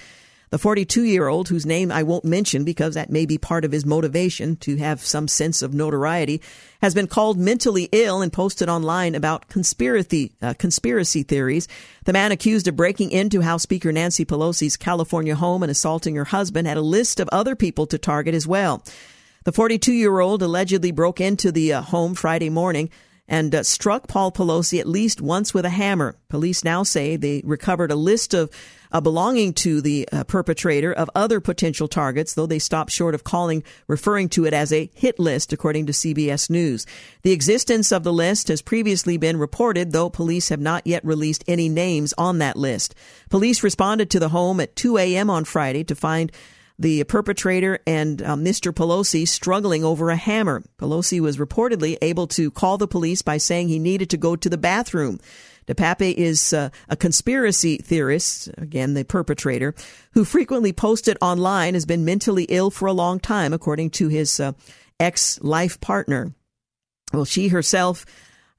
The 42 year old, whose name I won't mention because that may be part of his motivation to have some sense of notoriety, has been called mentally ill and posted online about conspiracy, uh, conspiracy theories. The man accused of breaking into House Speaker Nancy Pelosi's California home and assaulting her husband had a list of other people to target as well. The 42 year old allegedly broke into the uh, home Friday morning and uh, struck Paul Pelosi at least once with a hammer. Police now say they recovered a list of uh, belonging to the uh, perpetrator of other potential targets, though they stopped short of calling, referring to it as a hit list, according to CBS News. The existence of the list has previously been reported, though police have not yet released any names on that list. Police responded to the home at 2 a.m. on Friday to find the perpetrator and uh, Mr. Pelosi struggling over a hammer. Pelosi was reportedly able to call the police by saying he needed to go to the bathroom. DePape is uh, a conspiracy theorist, again, the perpetrator, who frequently posted online has been mentally ill for a long time, according to his uh, ex life partner. Well, she herself,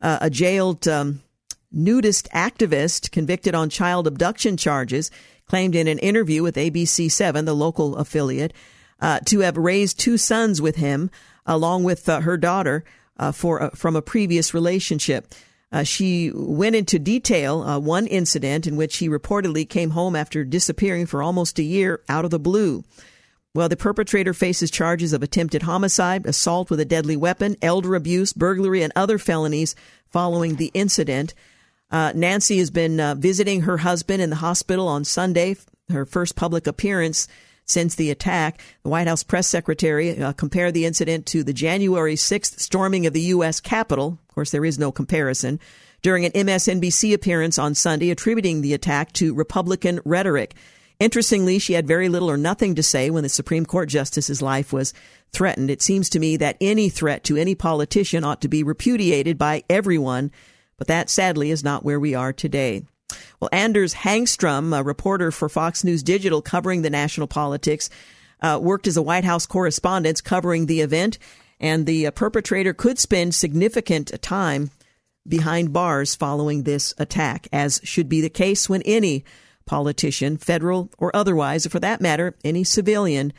uh, a jailed um, nudist activist convicted on child abduction charges, claimed in an interview with ABC7, the local affiliate, uh, to have raised two sons with him, along with uh, her daughter, uh, for from a previous relationship. Uh, she went into detail uh, one incident in which he reportedly came home after disappearing for almost a year out of the blue. Well, the perpetrator faces charges of attempted homicide, assault with a deadly weapon, elder abuse, burglary, and other felonies following the incident. Uh, Nancy has been uh, visiting her husband in the hospital on Sunday, her first public appearance since the attack. The White House press secretary uh, compared the incident to the January 6th storming of the U.S. Capitol. Of course, there is no comparison. During an MSNBC appearance on Sunday, attributing the attack to Republican rhetoric. Interestingly, she had very little or nothing to say when the Supreme Court justice's life was threatened. It seems to me that any threat to any politician ought to be repudiated by everyone, but that sadly is not where we are today. Well, Anders Hagstrom, a reporter for Fox News Digital covering the national politics, uh, worked as a White House correspondent covering the event, and the uh, perpetrator could spend significant time behind bars following this attack, as should be the case when any politician, federal or otherwise, or for that matter, any civilian,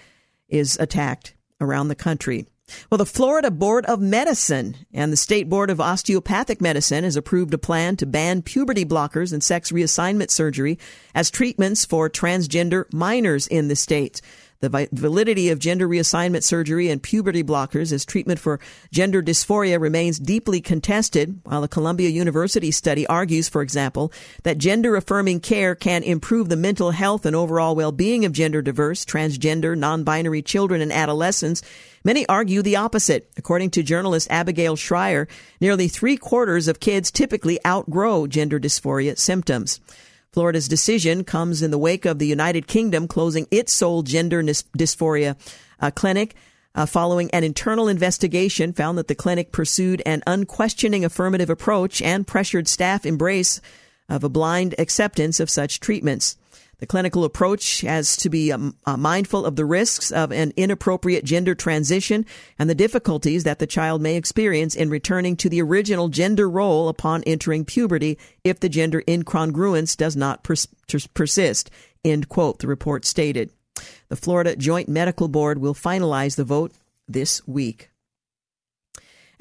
is attacked around the country. Well, the Florida Board of Medicine and the State Board of Osteopathic Medicine has approved a plan to ban puberty blockers and sex reassignment surgery as treatments for transgender minors in the state. The validity of gender reassignment surgery and puberty blockers as treatment for gender dysphoria remains deeply contested, while a Columbia University study argues, for example, that gender affirming care can improve the mental health and overall well being of gender diverse, transgender, non binary children and adolescents. Many argue the opposite. According to journalist Abigail Shrier, nearly three quarters of kids typically outgrow gender dysphoria symptoms. Florida's decision comes in the wake of the United Kingdom closing its sole gender dysphoria uh, clinic. Uh, following an internal investigation, found that the clinic pursued an unquestioning affirmative approach and pressured staff embrace of a blind acceptance of such treatments. The clinical approach has to be um, uh, mindful of the risks of an inappropriate gender transition and the difficulties that the child may experience in returning to the original gender role upon entering puberty if the gender incongruence does not pers- persist. End quote, the report stated. The Florida Joint Medical Board will finalize the vote this week.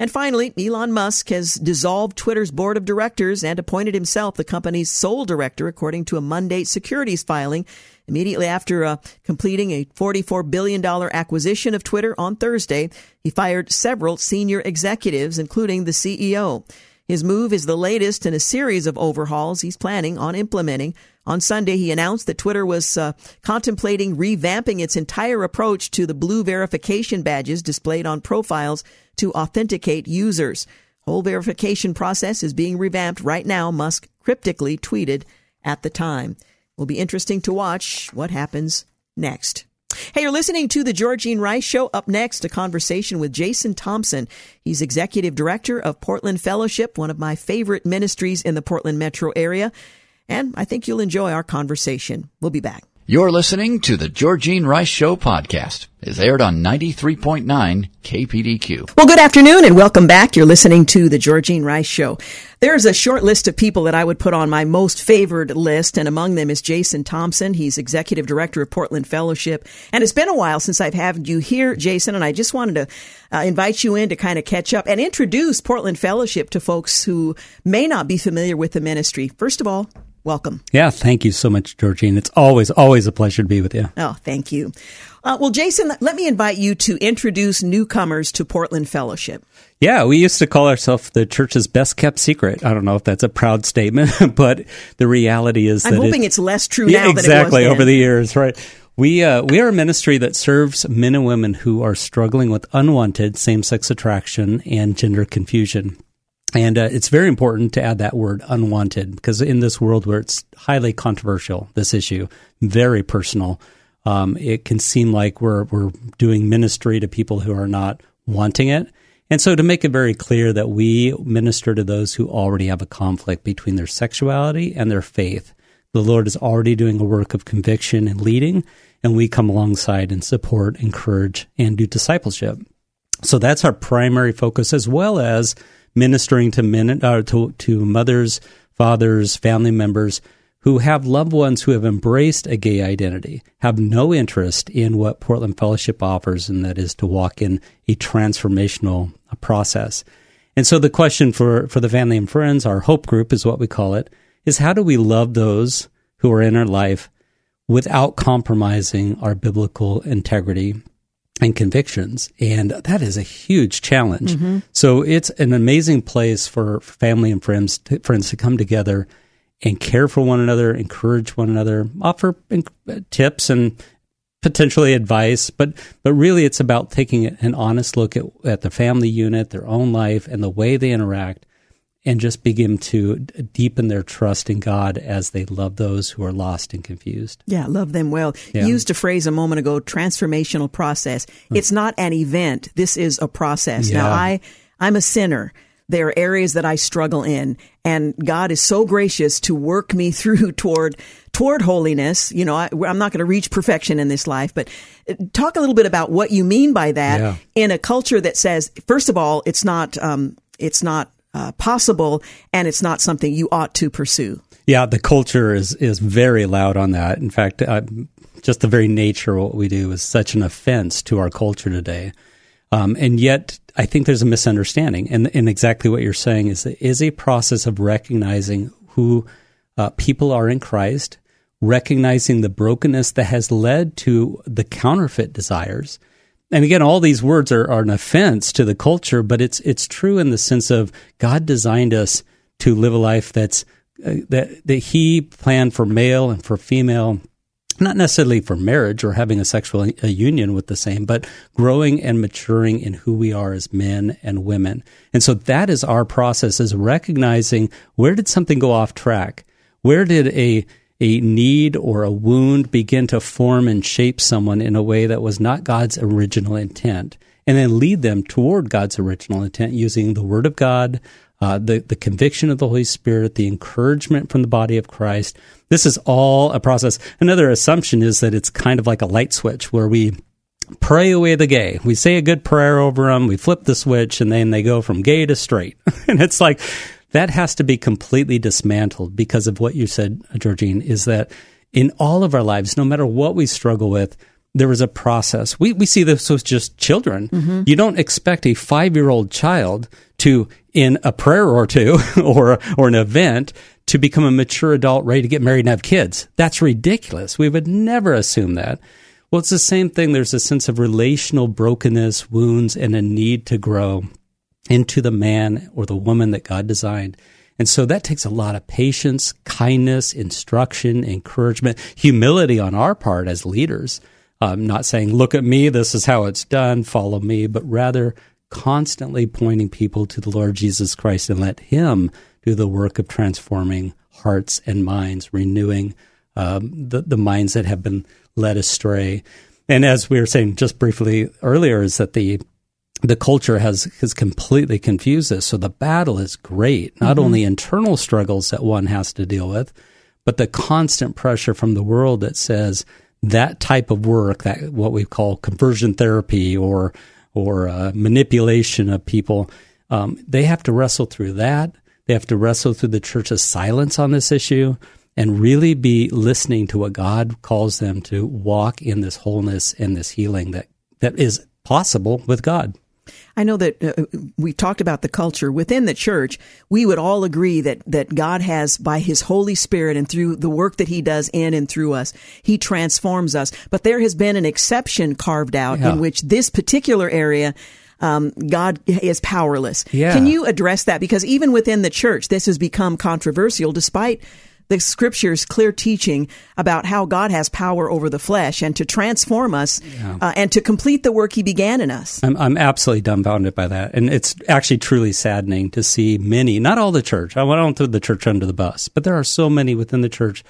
And finally, Elon Musk has dissolved Twitter's board of directors and appointed himself the company's sole director, according to a Monday securities filing. Immediately after uh, completing a $44 billion acquisition of Twitter on Thursday, he fired several senior executives, including the CEO. His move is the latest in a series of overhauls he's planning on implementing. On Sunday, he announced that Twitter was uh, contemplating revamping its entire approach to the blue verification badges displayed on profiles to authenticate users. Whole verification process is being revamped right now, Musk cryptically tweeted at the time. Will be interesting to watch what happens next. Hey, you're listening to the Georgene Rice Show. Up next, a conversation with Jason Thompson. He's executive director of Portland Fellowship, one of my favorite ministries in the Portland metro area. And I think you'll enjoy our conversation. We'll be back. You're listening to the Georgene Rice Show podcast. It's aired on 93.9 KPDQ. Well, good afternoon and welcome back. You're listening to the Georgene Rice Show. There's a short list of people that I would put on my most favored list, and among them is Jason Thompson. He's executive director of Portland Fellowship. And it's been a while since I've had you here, Jason, and I just wanted to uh, invite you in to kind of catch up and introduce Portland Fellowship to folks who may not be familiar with the ministry. First of all, welcome. Yeah, thank you so much, Georgene. It's always, always a pleasure to be with you. Oh, thank you. Uh, well, Jason, let me invite you to introduce newcomers to Portland Fellowship. Yeah, we used to call ourselves the church's best kept secret. I don't know if that's a proud statement, but the reality is that I'm hoping it's less true now. Yeah, exactly over the years, right? We uh, we are a ministry that serves men and women who are struggling with unwanted same sex attraction and gender confusion. And uh, it's very important to add that word unwanted because in this world where it's highly controversial, this issue, very personal, um, it can seem like we're, we're doing ministry to people who are not wanting it. And so to make it very clear that we minister to those who already have a conflict between their sexuality and their faith. The Lord is already doing a work of conviction and leading, and we come alongside and support, encourage, and do discipleship. So that's our primary focus, as well as ministering to men, uh, to, to mothers, fathers, family members who have loved ones who have embraced a gay identity, have no interest in what Portland Fellowship offers, and that is to walk in a transformational process. And so the question for, for the family and friends, our hope group is what we call it, is how do we love those who are in our life without compromising our biblical integrity and convictions. And that is a huge challenge. Mm-hmm. So it's an amazing place for family and friends to, friends to come together and care for one another, encourage one another, offer tips and potentially advice, but but really it's about taking an honest look at, at the family unit, their own life, and the way they interact, and just begin to deepen their trust in God as they love those who are lost and confused. Yeah, love them well. Yeah. You used a phrase a moment ago, transformational process. Hmm. It's not an event. This is a process. Yeah. Now I I'm a sinner. There are areas that I struggle in, and God is so gracious to work me through toward toward holiness. You know, I, am not going to reach perfection in this life, but uh, talk a little bit about what you mean by that yeah. in a culture that says, first of all, it's not um, it's not uh, possible, and it's not something you ought to pursue. Yeah, the culture is is very loud on that. In fact, uh, just the very nature of what we do is such an offense to our culture today. Um, and yet, I think there's a misunderstanding. And, and exactly what you're saying is that is a process of recognizing who uh, people are in Christ, recognizing the brokenness that has led to the counterfeit desires. And again, all these words are, are an offense to the culture, but it's it's true in the sense of God designed us to live a life that's uh, that that He planned for male and for female not necessarily for marriage or having a sexual a union with the same, but growing and maturing in who we are as men and women. And so that is our process is recognizing where did something go off track? Where did a a need or a wound begin to form and shape someone in a way that was not God's original intent? And then lead them toward God's original intent using the Word of God, uh, the, the conviction of the Holy Spirit, the encouragement from the body of Christ. This is all a process. Another assumption is that it's kind of like a light switch where we pray away the gay. We say a good prayer over them, we flip the switch, and then they go from gay to straight. and it's like, that has to be completely dismantled because of what you said, Georgene, is that in all of our lives, no matter what we struggle with, there is a process. We, we see this with just children. Mm-hmm. You don't expect a five year old child to, in a prayer or two or, or an event, to become a mature adult ready to get married and have kids. That's ridiculous. We would never assume that. Well, it's the same thing. There's a sense of relational brokenness, wounds, and a need to grow into the man or the woman that God designed. And so that takes a lot of patience, kindness, instruction, encouragement, humility on our part as leaders um, not saying, look at me, this is how it's done, follow me, but rather constantly pointing people to the Lord Jesus Christ and let Him do the work of transforming hearts and minds, renewing um, the, the minds that have been led astray. And as we were saying just briefly earlier, is that the the culture has has completely confused this. So the battle is great. Not mm-hmm. only internal struggles that one has to deal with, but the constant pressure from the world that says that type of work, that what we call conversion therapy or or uh, manipulation of people, um, they have to wrestle through that. They have to wrestle through the church's silence on this issue and really be listening to what God calls them to walk in this wholeness and this healing that that is possible with God. I know that uh, we've talked about the culture within the church. We would all agree that, that God has, by His Holy Spirit and through the work that He does in and through us, He transforms us. But there has been an exception carved out yeah. in which this particular area um, God is powerless. Yeah. Can you address that? Because even within the church, this has become controversial despite the scriptures clear teaching about how God has power over the flesh and to transform us yeah. uh, and to complete the work he began in us. I'm, I'm absolutely dumbfounded by that. And it's actually truly saddening to see many, not all the church, I don't throw the church under the bus, but there are so many within the church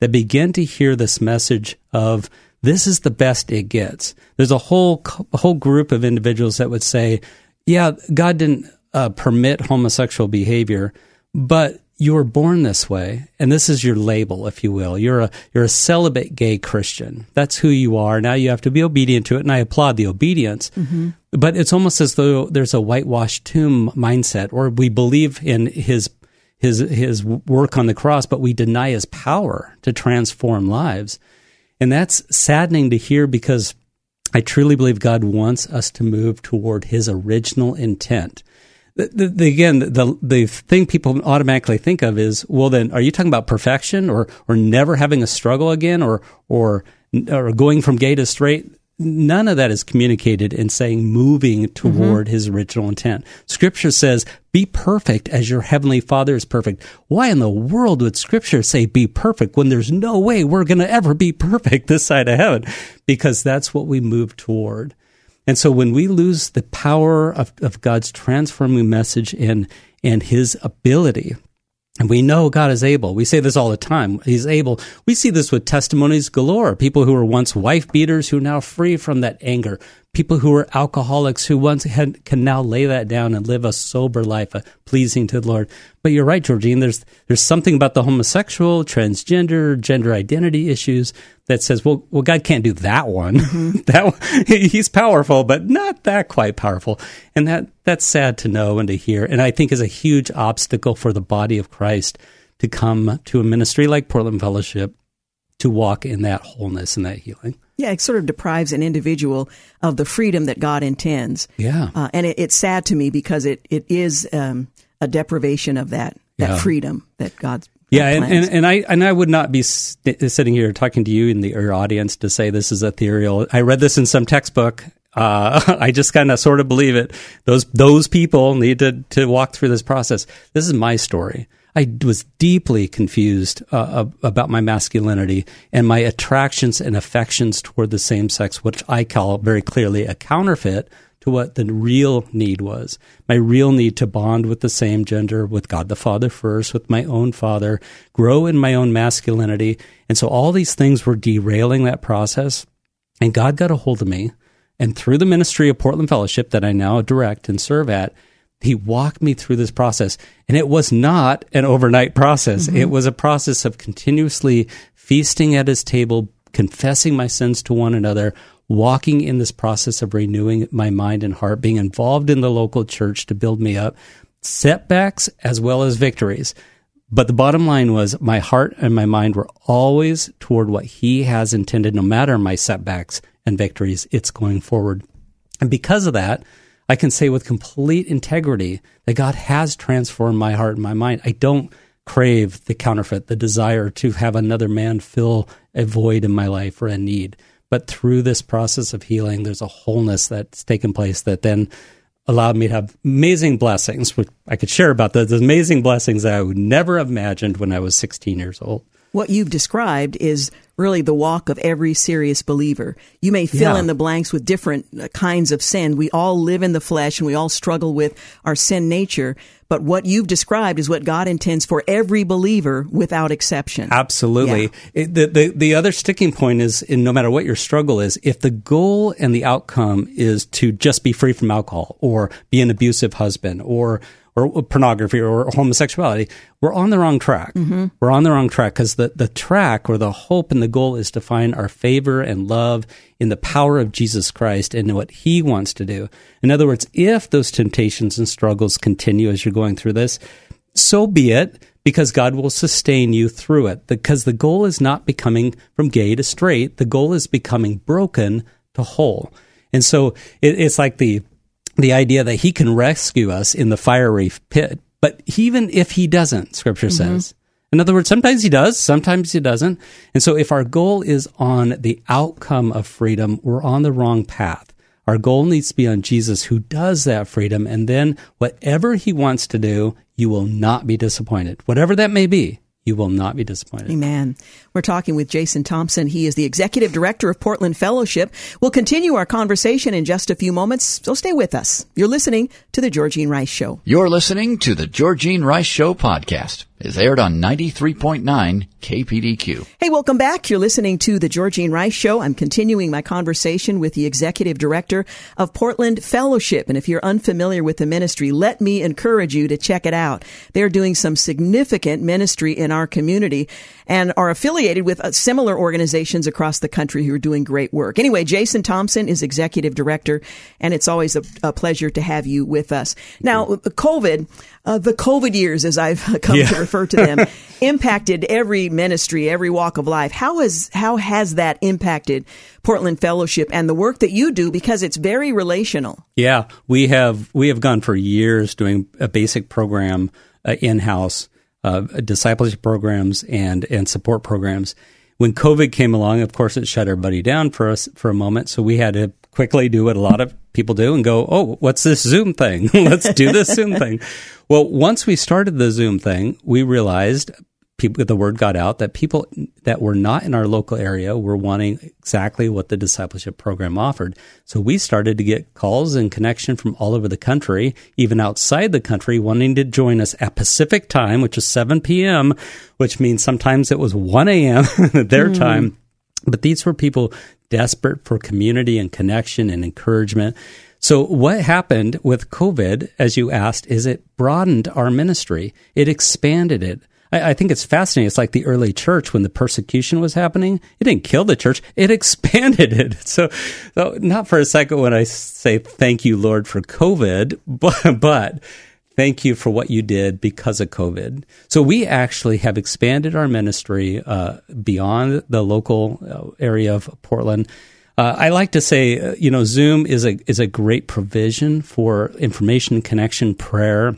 that begin to hear this message of this is the best it gets. There's a whole, a whole group of individuals that would say, yeah, God didn't uh, permit homosexual behavior, but you were born this way, and this is your label, if you will. You're a you're a celibate gay Christian. That's who you are. Now you have to be obedient to it, and I applaud the obedience. Mm-hmm. But it's almost as though there's a whitewashed tomb mindset, or we believe in his his his work on the cross, but we deny his power to transform lives, and that's saddening to hear because I truly believe God wants us to move toward His original intent the, the, the, again, the the thing people automatically think of is, well, then, are you talking about perfection, or or never having a struggle again, or or or going from gay to straight? None of that is communicated in saying moving toward mm-hmm. his original intent. Scripture says, "Be perfect as your heavenly Father is perfect." Why in the world would Scripture say "be perfect" when there's no way we're going to ever be perfect this side of heaven? Because that's what we move toward. And so when we lose the power of, of God's transforming message and, and his ability, and we know God is able. We say this all the time. He's able. We see this with testimonies galore. People who were once wife beaters who are now free from that anger people who were alcoholics who once had can now lay that down and live a sober life, a pleasing to the Lord. But you're right, Georgene. There's there's something about the homosexual, transgender, gender identity issues that says, well, well, God can't do that one. Mm-hmm. that he's powerful, but not that quite powerful, and that that's sad to know and to hear, and I think is a huge obstacle for the body of Christ to come to a ministry like Portland Fellowship to walk in that wholeness and that healing. Yeah, it sort of deprives an individual of the freedom that God intends. Yeah, uh, and it, it's sad to me because it it is um, a deprivation of that that yeah. freedom that God's. Yeah, and, and, and, I and I would not be st- sitting here talking to you in the your audience to say this is ethereal. I read this in some textbook. Uh, I just kind of sort of believe it. Those those people need to to walk through this process. This is my story. I was deeply confused uh, about my masculinity and my attractions and affections toward the same sex, which I call very clearly a counterfeit to what the real need was. My real need to bond with the same gender, with God the Father first, with my own father, grow in my own masculinity. And so all these things were derailing that process. And God got a hold of me. And through the ministry of Portland Fellowship that I now direct and serve at, he walked me through this process. And it was not an overnight process. Mm-hmm. It was a process of continuously feasting at his table, confessing my sins to one another, walking in this process of renewing my mind and heart, being involved in the local church to build me up, setbacks as well as victories. But the bottom line was my heart and my mind were always toward what he has intended, no matter my setbacks and victories, it's going forward. And because of that, I can say with complete integrity that God has transformed my heart and my mind. I don't crave the counterfeit, the desire to have another man fill a void in my life or a need. But through this process of healing, there's a wholeness that's taken place that then allowed me to have amazing blessings, which I could share about those amazing blessings that I would never have imagined when I was 16 years old. What you've described is really the walk of every serious believer. You may fill yeah. in the blanks with different uh, kinds of sin. We all live in the flesh and we all struggle with our sin nature. But what you've described is what God intends for every believer without exception. Absolutely. Yeah. It, the, the, the other sticking point is in no matter what your struggle is, if the goal and the outcome is to just be free from alcohol or be an abusive husband or or pornography or homosexuality, we're on the wrong track. Mm-hmm. We're on the wrong track because the, the track or the hope and the goal is to find our favor and love in the power of Jesus Christ and what he wants to do. In other words, if those temptations and struggles continue as you're going through this, so be it because God will sustain you through it. Because the goal is not becoming from gay to straight. The goal is becoming broken to whole. And so it, it's like the the idea that he can rescue us in the fiery pit. But even if he doesn't, scripture mm-hmm. says, in other words, sometimes he does, sometimes he doesn't. And so if our goal is on the outcome of freedom, we're on the wrong path. Our goal needs to be on Jesus who does that freedom. And then whatever he wants to do, you will not be disappointed. Whatever that may be, you will not be disappointed. Amen. We're talking with Jason Thompson. He is the executive director of Portland Fellowship. We'll continue our conversation in just a few moments, so stay with us. You're listening to The Georgene Rice Show. You're listening to The Georgene Rice Show podcast. It's aired on 93.9 KPDQ. Hey, welcome back. You're listening to The Georgene Rice Show. I'm continuing my conversation with the executive director of Portland Fellowship. And if you're unfamiliar with the ministry, let me encourage you to check it out. They're doing some significant ministry in our community and are affiliated affiliated with uh, similar organizations across the country who are doing great work. Anyway, Jason Thompson is executive director, and it's always a, a pleasure to have you with us. Now, COVID, uh, the COVID years, as I've come yeah. to refer to them, impacted every ministry, every walk of life. How has how has that impacted Portland Fellowship and the work that you do? Because it's very relational. Yeah, we have we have gone for years doing a basic program uh, in house, uh, discipleship programs and and support programs. When COVID came along, of course, it shut everybody down for us for a moment. So we had to quickly do what a lot of people do and go, "Oh, what's this Zoom thing? Let's do this Zoom thing." Well, once we started the Zoom thing, we realized people, the word got out that people that were not in our local area were wanting exactly what the discipleship program offered. So we started to get calls and connection from all over the country, even outside the country, wanting to join us at Pacific time, which is 7 p.m., which means sometimes it was 1 a.m. their mm. time. But these were people desperate for community and connection and encouragement. So what happened with COVID, as you asked, is it broadened our ministry. It expanded it. I, I, think it's fascinating. It's like the early church when the persecution was happening. It didn't kill the church; it expanded it. So, so not for a second when I say thank you, Lord, for COVID, but, but thank you for what you did because of COVID. So we actually have expanded our ministry uh, beyond the local uh, area of Portland. Uh, I like to say, uh, you know, Zoom is a is a great provision for information, connection, prayer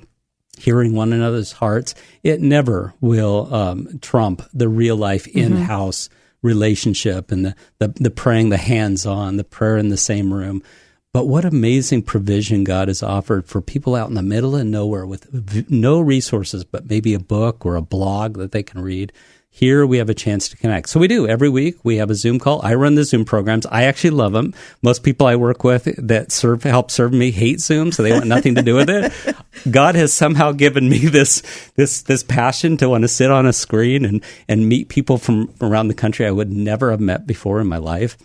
hearing one another's hearts, it never will um, trump the real life in house mm-hmm. relationship and the, the, the praying, the hands on, the prayer in the same room. But what amazing provision God has offered for people out in the middle of nowhere with no resources, but maybe a book or a blog that they can read here we have a chance to connect. So we do every week. We have a Zoom call. I run the Zoom programs. I actually love them. Most people I work with that serve help serve me hate Zoom, so they want nothing to do with it. God has somehow given me this this this passion to want to sit on a screen and and meet people from around the country I would never have met before in my life.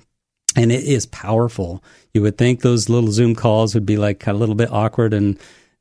And it is powerful. You would think those little Zoom calls would be like a little bit awkward and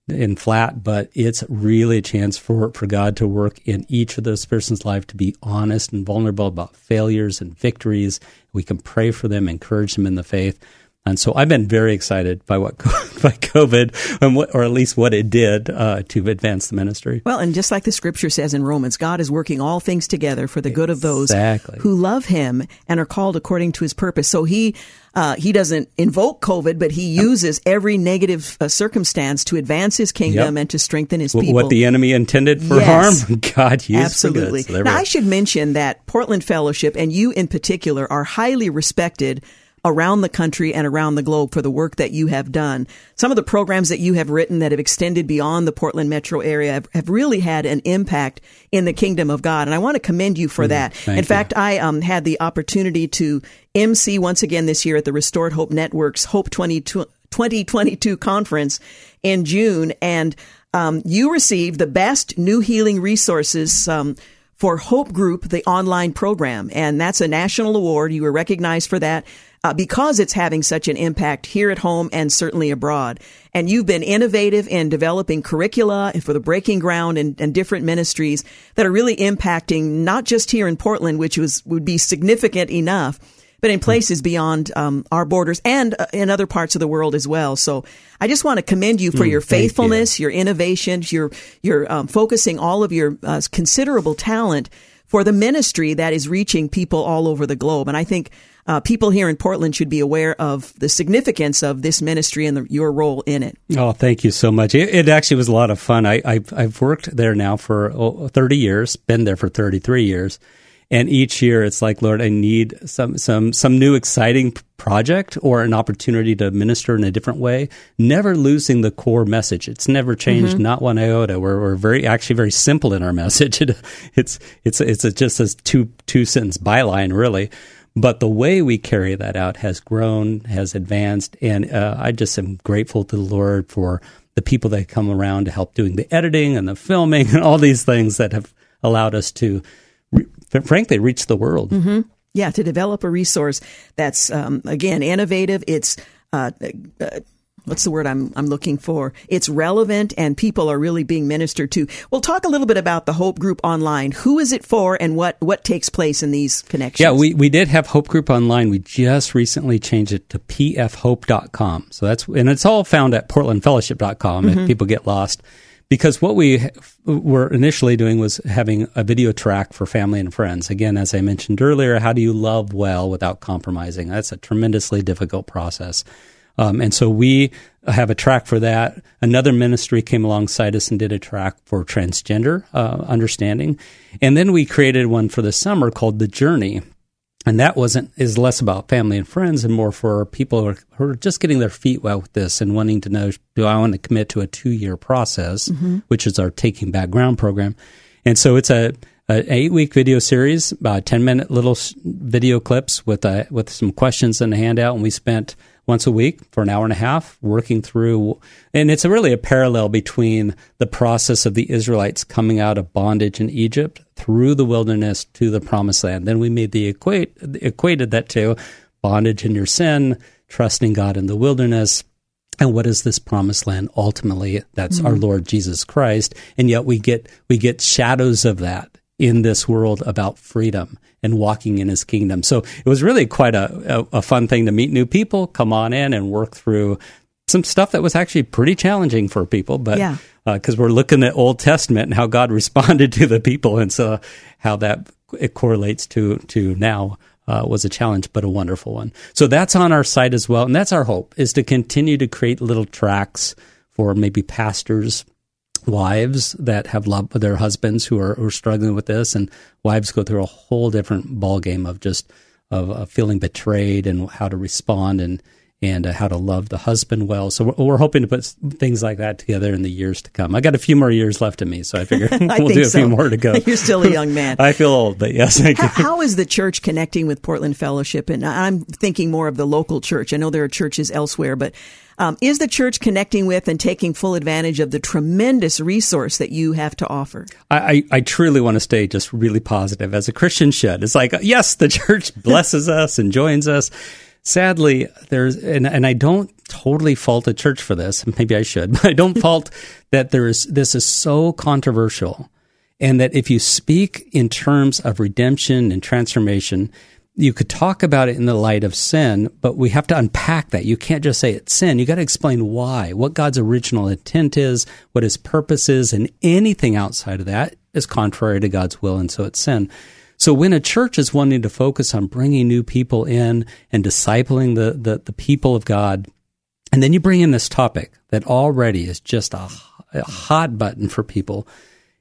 in flat, but it's really a chance for, for God to work in each of those person's life to be honest and vulnerable about failures and victories. We can pray for them, encourage them in the faith. And so I've been very excited by what by COVID, and what, or at least what it did uh, to advance the ministry. Well, and just like the Scripture says in Romans, God is working all things together for the good of those exactly. who love Him and are called according to His purpose. So He uh, He doesn't invoke COVID, but He uses every negative uh, circumstance to advance His kingdom yep. and to strengthen His people. What the enemy intended for yes. harm, God used absolutely. So now, I should mention that Portland Fellowship and you in particular are highly respected around the country and around the globe for the work that you have done. Some of the programs that you have written that have extended beyond the Portland metro area have, have really had an impact in the kingdom of God. And I want to commend you for mm, that. In you. fact, I um, had the opportunity to MC once again this year at the Restored Hope Network's Hope 2022 conference in June. And um, you received the best new healing resources um, for Hope Group, the online program. And that's a national award. You were recognized for that uh, because it's having such an impact here at home and certainly abroad. And you've been innovative in developing curricula for the breaking ground and, and different ministries that are really impacting not just here in Portland, which was would be significant enough, but in places beyond um, our borders and uh, in other parts of the world as well. So I just want to commend you for mm, your faithfulness, you. your innovations, your your um, focusing all of your uh, considerable talent for the ministry that is reaching people all over the globe. And I think uh, people here in Portland should be aware of the significance of this ministry and the, your role in it. Oh, thank you so much. It, it actually was a lot of fun. I, have I've worked there now for oh, 30 years, been there for 33 years. And each year it's like, Lord, I need some, some, some new exciting project or an opportunity to minister in a different way, never losing the core message. It's never changed, mm-hmm. not one iota. We're, we're very, actually very simple in our message. It, it's, it's, it's a, just a two, two sentence byline, really. But the way we carry that out has grown, has advanced, and uh, I just am grateful to the Lord for the people that come around to help doing the editing and the filming and all these things that have allowed us to, re- frankly, reach the world. Mm-hmm. Yeah, to develop a resource that's um, again innovative. It's uh, uh, what's the word I'm I'm looking for? It's relevant and people are really being ministered to. We'll talk a little bit about the Hope Group online. Who is it for and what what takes place in these connections? Yeah, we, we did have Hope Group online. We just recently changed it to pfhope.com. So that's and it's all found at portlandfellowship.com mm-hmm. if people get lost. Because what we were initially doing was having a video track for family and friends. Again, as I mentioned earlier, how do you love well without compromising? That's a tremendously difficult process. Um, and so we have a track for that. Another ministry came alongside us and did a track for transgender uh, understanding. And then we created one for the summer called The Journey. And that wasn't is less about family and friends and more for people who are, who are just getting their feet wet with this and wanting to know do I want to commit to a two year process, mm-hmm. which is our Taking Back Ground program. And so it's a an eight week video series, about 10 minute little video clips with, uh, with some questions in the handout. And we spent once a week for an hour and a half, working through. And it's a really a parallel between the process of the Israelites coming out of bondage in Egypt through the wilderness to the promised land. Then we made the equate, equated that to bondage in your sin, trusting God in the wilderness. And what is this promised land? Ultimately, that's mm-hmm. our Lord Jesus Christ. And yet we get, we get shadows of that in this world about freedom and walking in his kingdom. So it was really quite a, a, a fun thing to meet new people, come on in and work through some stuff that was actually pretty challenging for people, but because uh, we're looking at Old Testament and how God responded to the people, and so how that it correlates to to now uh, was a challenge, but a wonderful one. So that's on our site as well, and that's our hope is to continue to create little tracks for maybe pastors, wives that have loved their husbands who are, who are struggling with this, and wives go through a whole different ballgame of just of, of, feeling betrayed and how to respond and and uh, how to love the husband well. So we're, we're, hoping to put things like that together in the years to come. I got a few more years left in me, so I figure we'll do a so. few more to go. You're still a young man. I feel old, but yes, how, how is the church connecting with Portland Fellowship? And I'm thinking more of the local church. I know there are churches elsewhere, but um, is the church connecting with and taking full advantage of the tremendous resource that you have to offer? I, I, I truly want to stay just really positive as a Christian should. It's like, yes, the church blesses us and joins us. Sadly, there's, and, and I don't totally fault the church for this. Maybe I should, but I don't fault that there's, this is so controversial and that if you speak in terms of redemption and transformation, you could talk about it in the light of sin, but we have to unpack that. You can't just say it's sin. You got to explain why, what God's original intent is, what his purpose is, and anything outside of that is contrary to God's will, and so it's sin. So when a church is wanting to focus on bringing new people in and discipling the, the, the people of God, and then you bring in this topic that already is just a, a hot button for people,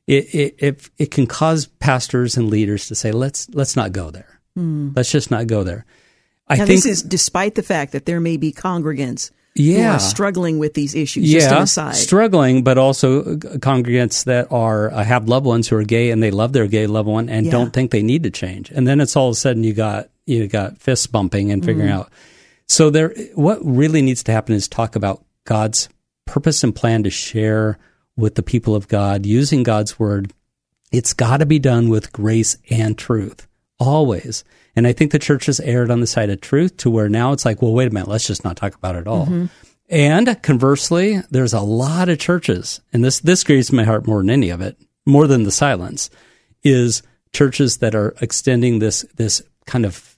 it, it, it, it can cause pastors and leaders to say, let's, let's not go there Mm. Let's just not go there. I now, think this is despite the fact that there may be congregants yeah. who are struggling with these issues. Yeah, struggling, but also congregants that are uh, have loved ones who are gay and they love their gay loved one and yeah. don't think they need to change. And then it's all of a sudden you got you got fist bumping and figuring mm. out. So there, what really needs to happen is talk about God's purpose and plan to share with the people of God using God's word. It's got to be done with grace and truth always. And I think the church has erred on the side of truth to where now it's like, well, wait a minute, let's just not talk about it at all. Mm-hmm. And conversely, there's a lot of churches, and this, this grieves my heart more than any of it, more than the silence, is churches that are extending this, this kind of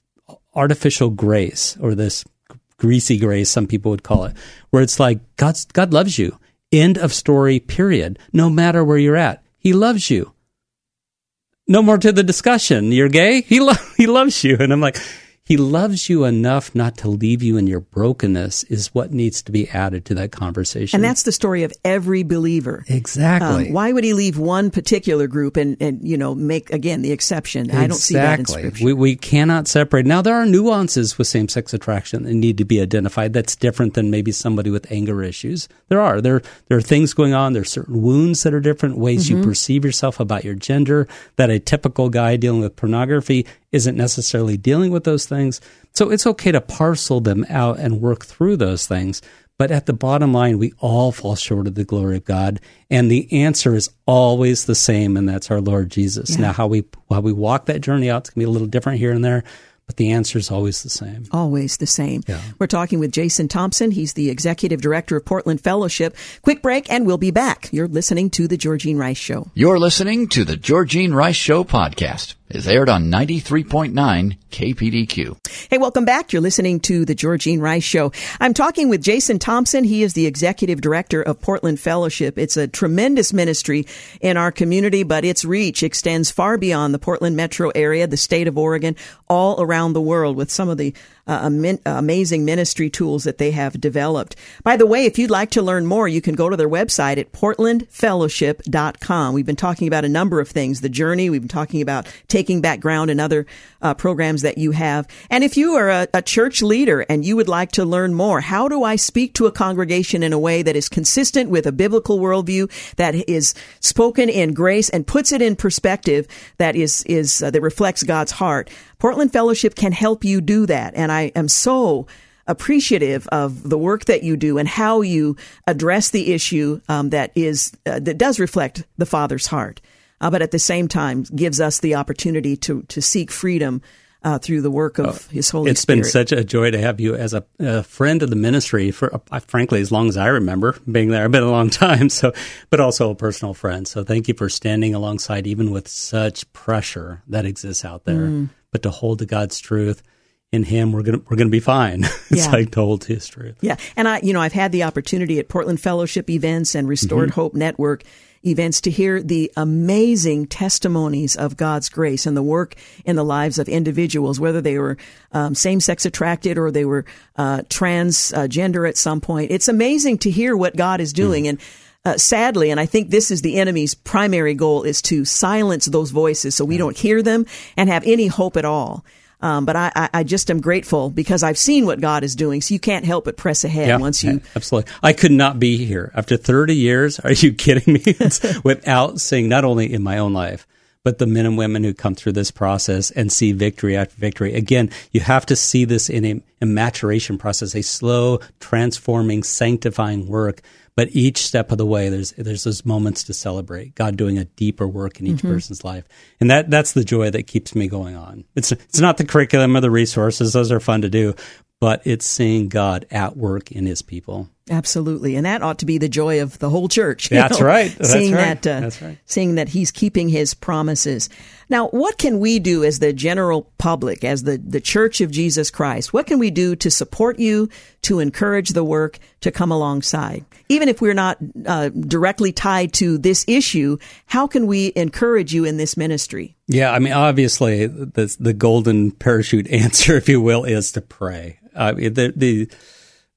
artificial grace or this greasy grace, some people would call it, where it's like, God's, God loves you. End of story, period. No matter where you're at. He loves you no more to the discussion. You're gay. He lo- he loves you, and I'm like, he loves you enough not to leave you in your brokenness is what needs to be added to that conversation. And that's the story of every believer. Exactly. Um, why would he leave one particular group and, and you know, make, again, the exception? Exactly. I don't see that in Scripture. We, we cannot separate. Now, there are nuances with same sex attraction that need to be identified that's different than maybe somebody with anger issues. There are. There, there are things going on. There are certain wounds that are different, ways mm-hmm. you perceive yourself about your gender that a typical guy dealing with pornography isn't necessarily dealing with those things. So it's okay to parcel them out and work through those things. But at the bottom line, we all fall short of the glory of God. And the answer is always the same, and that's our Lord Jesus. Yeah. Now, how we, how we walk that journey out, it's going to be a little different here and there. but the answer is always the same. Always the same. Yeah. We're talking with Jason Thompson. He's the executive director of Portland Fellowship. Quick break, and we'll be back. You're listening to The Georgene Rice Show. You're listening to the Georgene Rice Show podcast. It's aired on 93.9 KPDQ. Hey, welcome back. You're listening to the Georgene Rice Show. I'm talking with Jason Thompson. He is the executive director of Portland Fellowship. It's a tremendous ministry in our community, but its reach extends far beyond the Portland metro area, the state of Oregon, all around the world with some of the uh, amazing ministry tools that they have developed. By the way, if you'd like to learn more, you can go to their website at portlandfellowship.com. We've been talking about a number of things, the journey. We've been talking about taking back ground and other uh, programs that you have. And if you are a, a church leader and you would like to learn more, how do I speak to a congregation in a way that is consistent with a biblical worldview that is spoken in grace and puts it in perspective that is, is, uh, that reflects God's heart? Portland Fellowship can help you do that. And I am so appreciative of the work that you do and how you address the issue um, that is uh, that does reflect the Father's heart, uh, but at the same time gives us the opportunity to to seek freedom. Uh, through the work of oh, His Holy it's Spirit. It's been such a joy to have you as a, a friend of the ministry for, uh, frankly, as long as I remember being there. I've been a long time, so, but also a personal friend. So thank you for standing alongside, even with such pressure that exists out there. Mm but to hold to God's truth in him we're gonna we're gonna be fine. it's yeah. like to hold to his truth. Yeah. And I you know, I've had the opportunity at Portland Fellowship events and Restored mm-hmm. Hope Network events to hear the amazing testimonies of God's grace and the work in the lives of individuals, whether they were um, same sex attracted or they were uh, transgender uh, at some point. It's amazing to hear what God is doing. Mm. And uh, sadly, and I think this is the enemy's primary goal is to silence those voices so we don't hear them and have any hope at all. Um, but I, I, just am grateful because I've seen what God is doing. So you can't help but press ahead yeah, once you. Absolutely. I could not be here after 30 years. Are you kidding me? without seeing not only in my own life, but the men and women who come through this process and see victory after victory. Again, you have to see this in a, a maturation process, a slow, transforming, sanctifying work but each step of the way, there's there's those moments to celebrate God doing a deeper work in each mm-hmm. person's life, and that that's the joy that keeps me going on. It's it's not the curriculum or the resources; those are fun to do, but it's seeing God at work in His people. Absolutely, and that ought to be the joy of the whole church. That's know? right. That's seeing right. that, uh, That's right. seeing that He's keeping His promises. Now, what can we do as the general public, as the the Church of Jesus Christ? What can we do to support you, to encourage the work, to come alongside, even if we're not uh, directly tied to this issue? How can we encourage you in this ministry? Yeah, I mean, obviously, the the golden parachute answer, if you will, is to pray. Uh, the the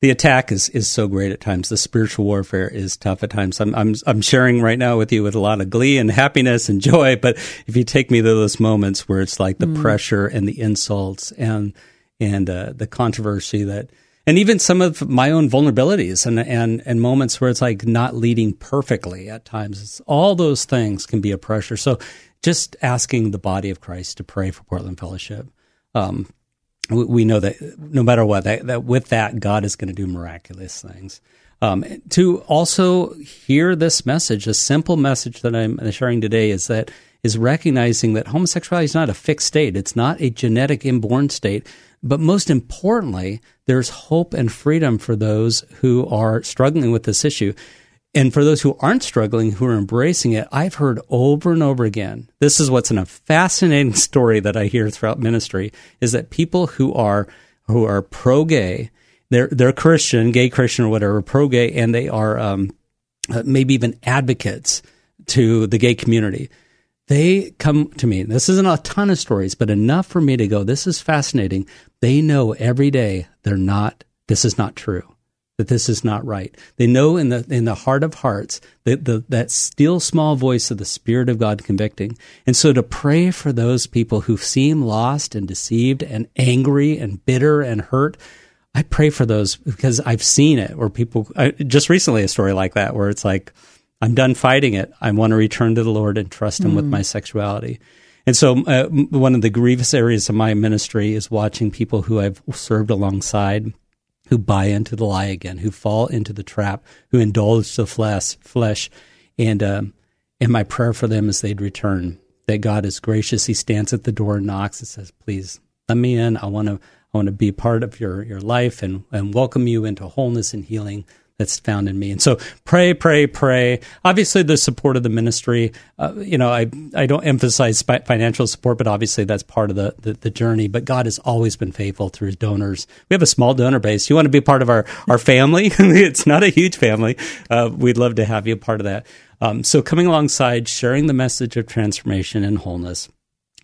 the attack is, is so great at times. The spiritual warfare is tough at times. I'm, I'm, I'm sharing right now with you with a lot of glee and happiness and joy. But if you take me to those moments where it's like the mm. pressure and the insults and, and, uh, the controversy that, and even some of my own vulnerabilities and, and, and moments where it's like not leading perfectly at times. It's, all those things can be a pressure. So just asking the body of Christ to pray for Portland Fellowship. Um, we know that no matter what, that, that with that, God is going to do miraculous things. Um, to also hear this message, a simple message that I'm sharing today is that is recognizing that homosexuality is not a fixed state. It's not a genetic inborn state. But most importantly, there's hope and freedom for those who are struggling with this issue. And for those who aren't struggling, who are embracing it, I've heard over and over again. This is what's in a fascinating story that I hear throughout ministry is that people who are who are pro gay, they're they're Christian, gay Christian or whatever, pro gay, and they are um, uh, maybe even advocates to the gay community. They come to me. This isn't a ton of stories, but enough for me to go. This is fascinating. They know every day they're not. This is not true that this is not right. They know in the in the heart of hearts that the, that still small voice of the Spirit of God convicting. And so to pray for those people who seem lost and deceived and angry and bitter and hurt, I pray for those because I've seen it where people I, just recently a story like that where it's like I'm done fighting it. I want to return to the Lord and trust Him mm. with my sexuality. And so, uh, one of the grievous areas of my ministry is watching people who I've served alongside who buy into the lie again, who fall into the trap, who indulge the flesh, flesh, and um, and my prayer for them is they'd return. That God is gracious; He stands at the door and knocks and says, "Please, let me in. I want to I want to be part of your your life and and welcome you into wholeness and healing that's found in me. And so pray, pray, pray. Obviously, the support of the ministry. Uh, you know, I I don't emphasize financial support, but obviously that's part of the, the, the journey. But God has always been faithful through His donors. We have a small donor base. You want to be part of our our family? it's not a huge family. Uh, we'd love to have you part of that. Um, so coming alongside, sharing the message of transformation and wholeness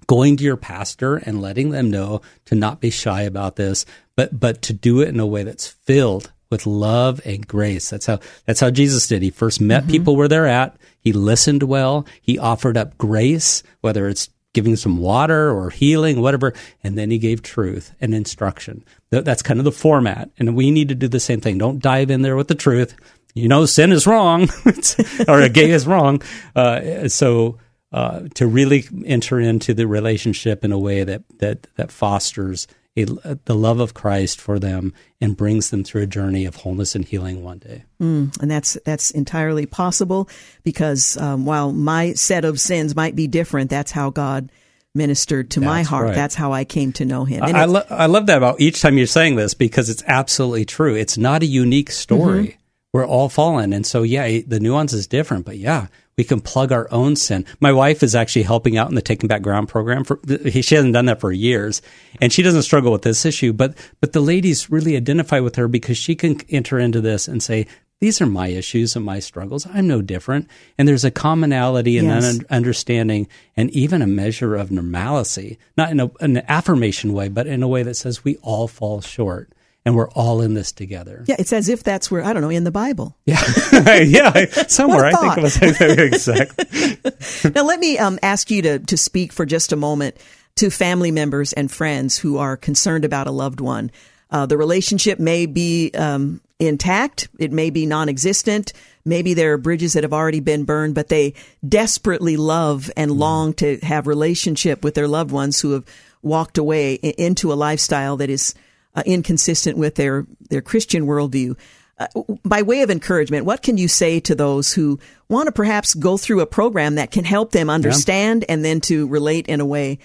going to your pastor and letting them know to not be shy about this, but but to do it in a way that's filled with love and grace. That's how that's how Jesus did. He first met mm-hmm. people where they're at. He listened well. He offered up grace, whether it's giving some water or healing, whatever, and then he gave truth and instruction. That's kind of the format, and we need to do the same thing. Don't dive in there with the truth. You know, sin is wrong, or a gay is wrong. Uh, so. Uh, to really enter into the relationship in a way that that that fosters a, the love of Christ for them and brings them through a journey of wholeness and healing one day. Mm, and that's that's entirely possible because um, while my set of sins might be different, that's how God ministered to that's my heart. Right. That's how I came to know Him. I, I, lo- I, love that about each time you're saying this because it's absolutely true. It's not a unique story. Mm-hmm. We're all fallen, and so yeah, the nuance is different. But yeah, we can plug our own sin. My wife is actually helping out in the Taking Back Ground program. For she hasn't done that for years, and she doesn't struggle with this issue. But but the ladies really identify with her because she can enter into this and say, "These are my issues and my struggles. I'm no different." And there's a commonality and yes. an understanding, and even a measure of normalcy, not in a, an affirmation way, but in a way that says we all fall short and we're all in this together. Yeah, it's as if that's where I don't know in the Bible. Yeah, yeah, somewhere I think of it exactly. now, let me um, ask you to to speak for just a moment to family members and friends who are concerned about a loved one. Uh, the relationship may be um, intact, it may be non-existent. Maybe there are bridges that have already been burned, but they desperately love and mm. long to have relationship with their loved ones who have walked away into a lifestyle that is uh, inconsistent with their their Christian worldview. Uh, by way of encouragement, what can you say to those who want to perhaps go through a program that can help them understand yeah. and then to relate in a way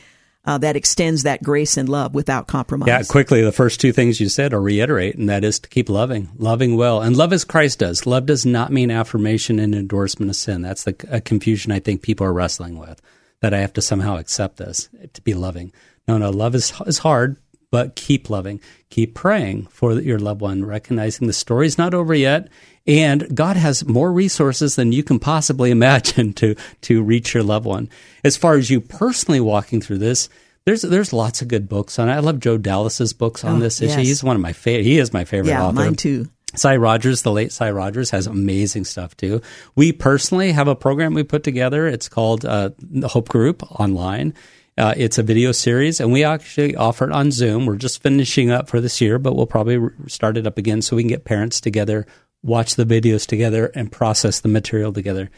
uh, that extends that grace and love without compromise? Yeah, quickly, the first two things you said are reiterate, and that is to keep loving, loving well, and love as Christ does. Love does not mean affirmation and endorsement of sin. That's the confusion I think people are wrestling with. That I have to somehow accept this to be loving. No, no, love is is hard but keep loving, keep praying for your loved one, recognizing the story's not over yet. And God has more resources than you can possibly imagine to, to reach your loved one. As far as you personally walking through this, there's there's lots of good books on it. I love Joe Dallas's books on oh, this issue. Yes. He's one of my favorite. He is my favorite yeah, author. mine too. Sy Rogers, the late Sy Rogers, has amazing stuff too. We personally have a program we put together. It's called uh, the Hope Group online. Uh, it's a video series, and we actually offer it on Zoom. We're just finishing up for this year, but we'll probably start it up again so we can get parents together, watch the videos together, and process the material together.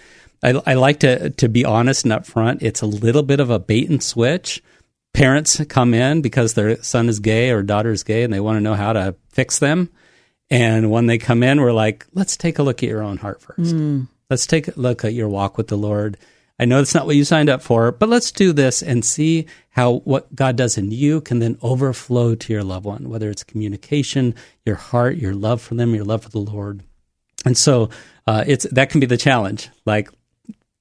I, I like to to be honest and upfront. It's a little bit of a bait and switch. Parents come in because their son is gay or daughter is gay, and they want to know how to fix them. And when they come in, we're like, let's take a look at your own heart first. Mm. Let's take a look at your walk with the Lord I know that's not what you signed up for, but let's do this and see how what God does in you can then overflow to your loved one, whether it's communication, your heart, your love for them, your love for the Lord. And so uh, it's that can be the challenge. Like,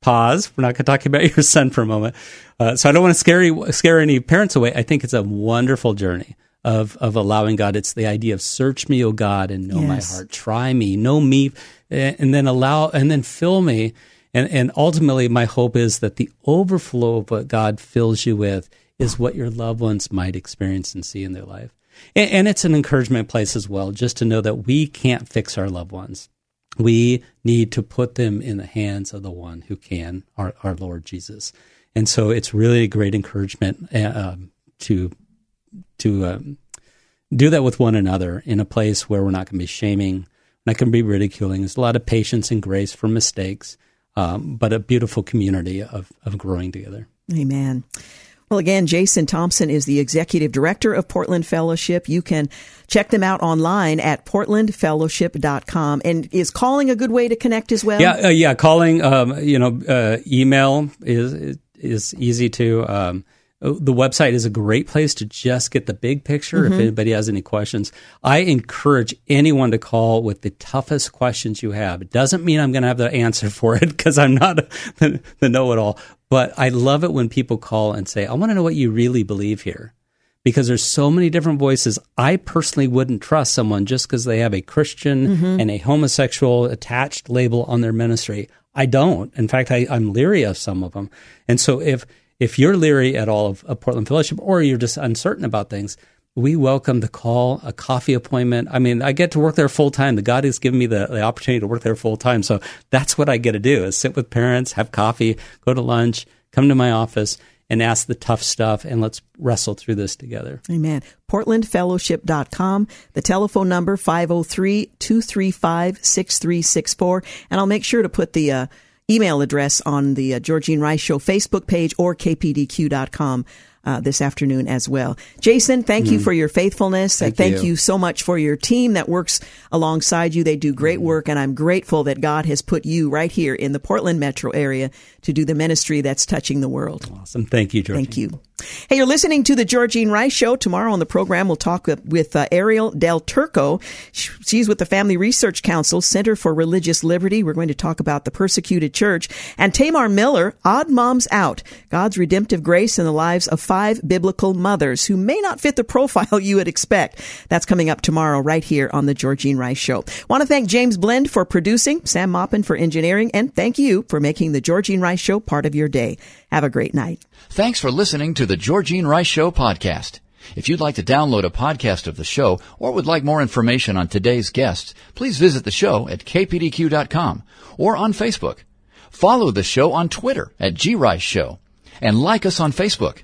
pause. We're not going to talk about your son for a moment. Uh, so I don't want to scare scare any parents away. I think it's a wonderful journey of of allowing God. It's the idea of search me, O God, and know yes. my heart. Try me, know me, and then allow and then fill me and, and ultimately, my hope is that the overflow of what God fills you with is what your loved ones might experience and see in their life. And, and it's an encouragement place as well, just to know that we can't fix our loved ones. We need to put them in the hands of the one who can, our, our Lord Jesus. And so it's really a great encouragement uh, um, to to um, do that with one another in a place where we're not going to be shaming, not going to be ridiculing. There's a lot of patience and grace for mistakes, um, but a beautiful community of, of growing together. Amen. Well, again, Jason Thompson is the executive director of Portland Fellowship. You can check them out online at portlandfellowship.com. And is calling a good way to connect as well? Yeah, uh, yeah. Calling, um, you know, uh, email is is easy to. Um, Oh, the website is a great place to just get the big picture if mm-hmm. anybody has any questions. I encourage anyone to call with the toughest questions you have. It doesn't mean I'm going to have the answer for it because I'm not the, the know it all, but I love it when people call and say, I want to know what you really believe here because there's so many different voices. I personally wouldn't trust someone just because they have a Christian mm-hmm. and a homosexual attached label on their ministry. I don't. In fact, I, I'm leery of some of them. And so if if you're leery at all of, of Portland Fellowship or you're just uncertain about things, we welcome the call, a coffee appointment. I mean, I get to work there full time. The God has given me the, the opportunity to work there full time. So that's what I get to do is sit with parents, have coffee, go to lunch, come to my office and ask the tough stuff and let's wrestle through this together. Amen. PortlandFellowship.com. The telephone number 503-235-6364. And I'll make sure to put the uh, email address on the uh, Georgene Rice Show Facebook page or kpdq.com. Uh, this afternoon as well. Jason, thank you for your faithfulness. Thank thank you. you so much for your team that works alongside you. They do great work, and I'm grateful that God has put you right here in the Portland metro area to do the ministry that's touching the world. Awesome. Thank you, George. Thank you. Hey, you're listening to the Georgene Rice Show. Tomorrow on the program, we'll talk with uh, Arielle Del Turco. She's with the Family Research Council Center for Religious Liberty. We're going to talk about the persecuted church. And Tamar Miller, Odd Moms Out, God's redemptive grace in the lives of five biblical mothers who may not fit the profile you would expect. That's coming up tomorrow right here on the Georgene Rice Show. Want to thank James Blend for producing, Sam Moppin for engineering, and thank you for making the Georgene Rice Show part of your day. Have a great night. Thanks for listening to the Georgene Rice Show podcast. If you'd like to download a podcast of the show or would like more information on today's guests, please visit the show at kpdq.com or on Facebook. Follow the show on Twitter at grice show and like us on Facebook.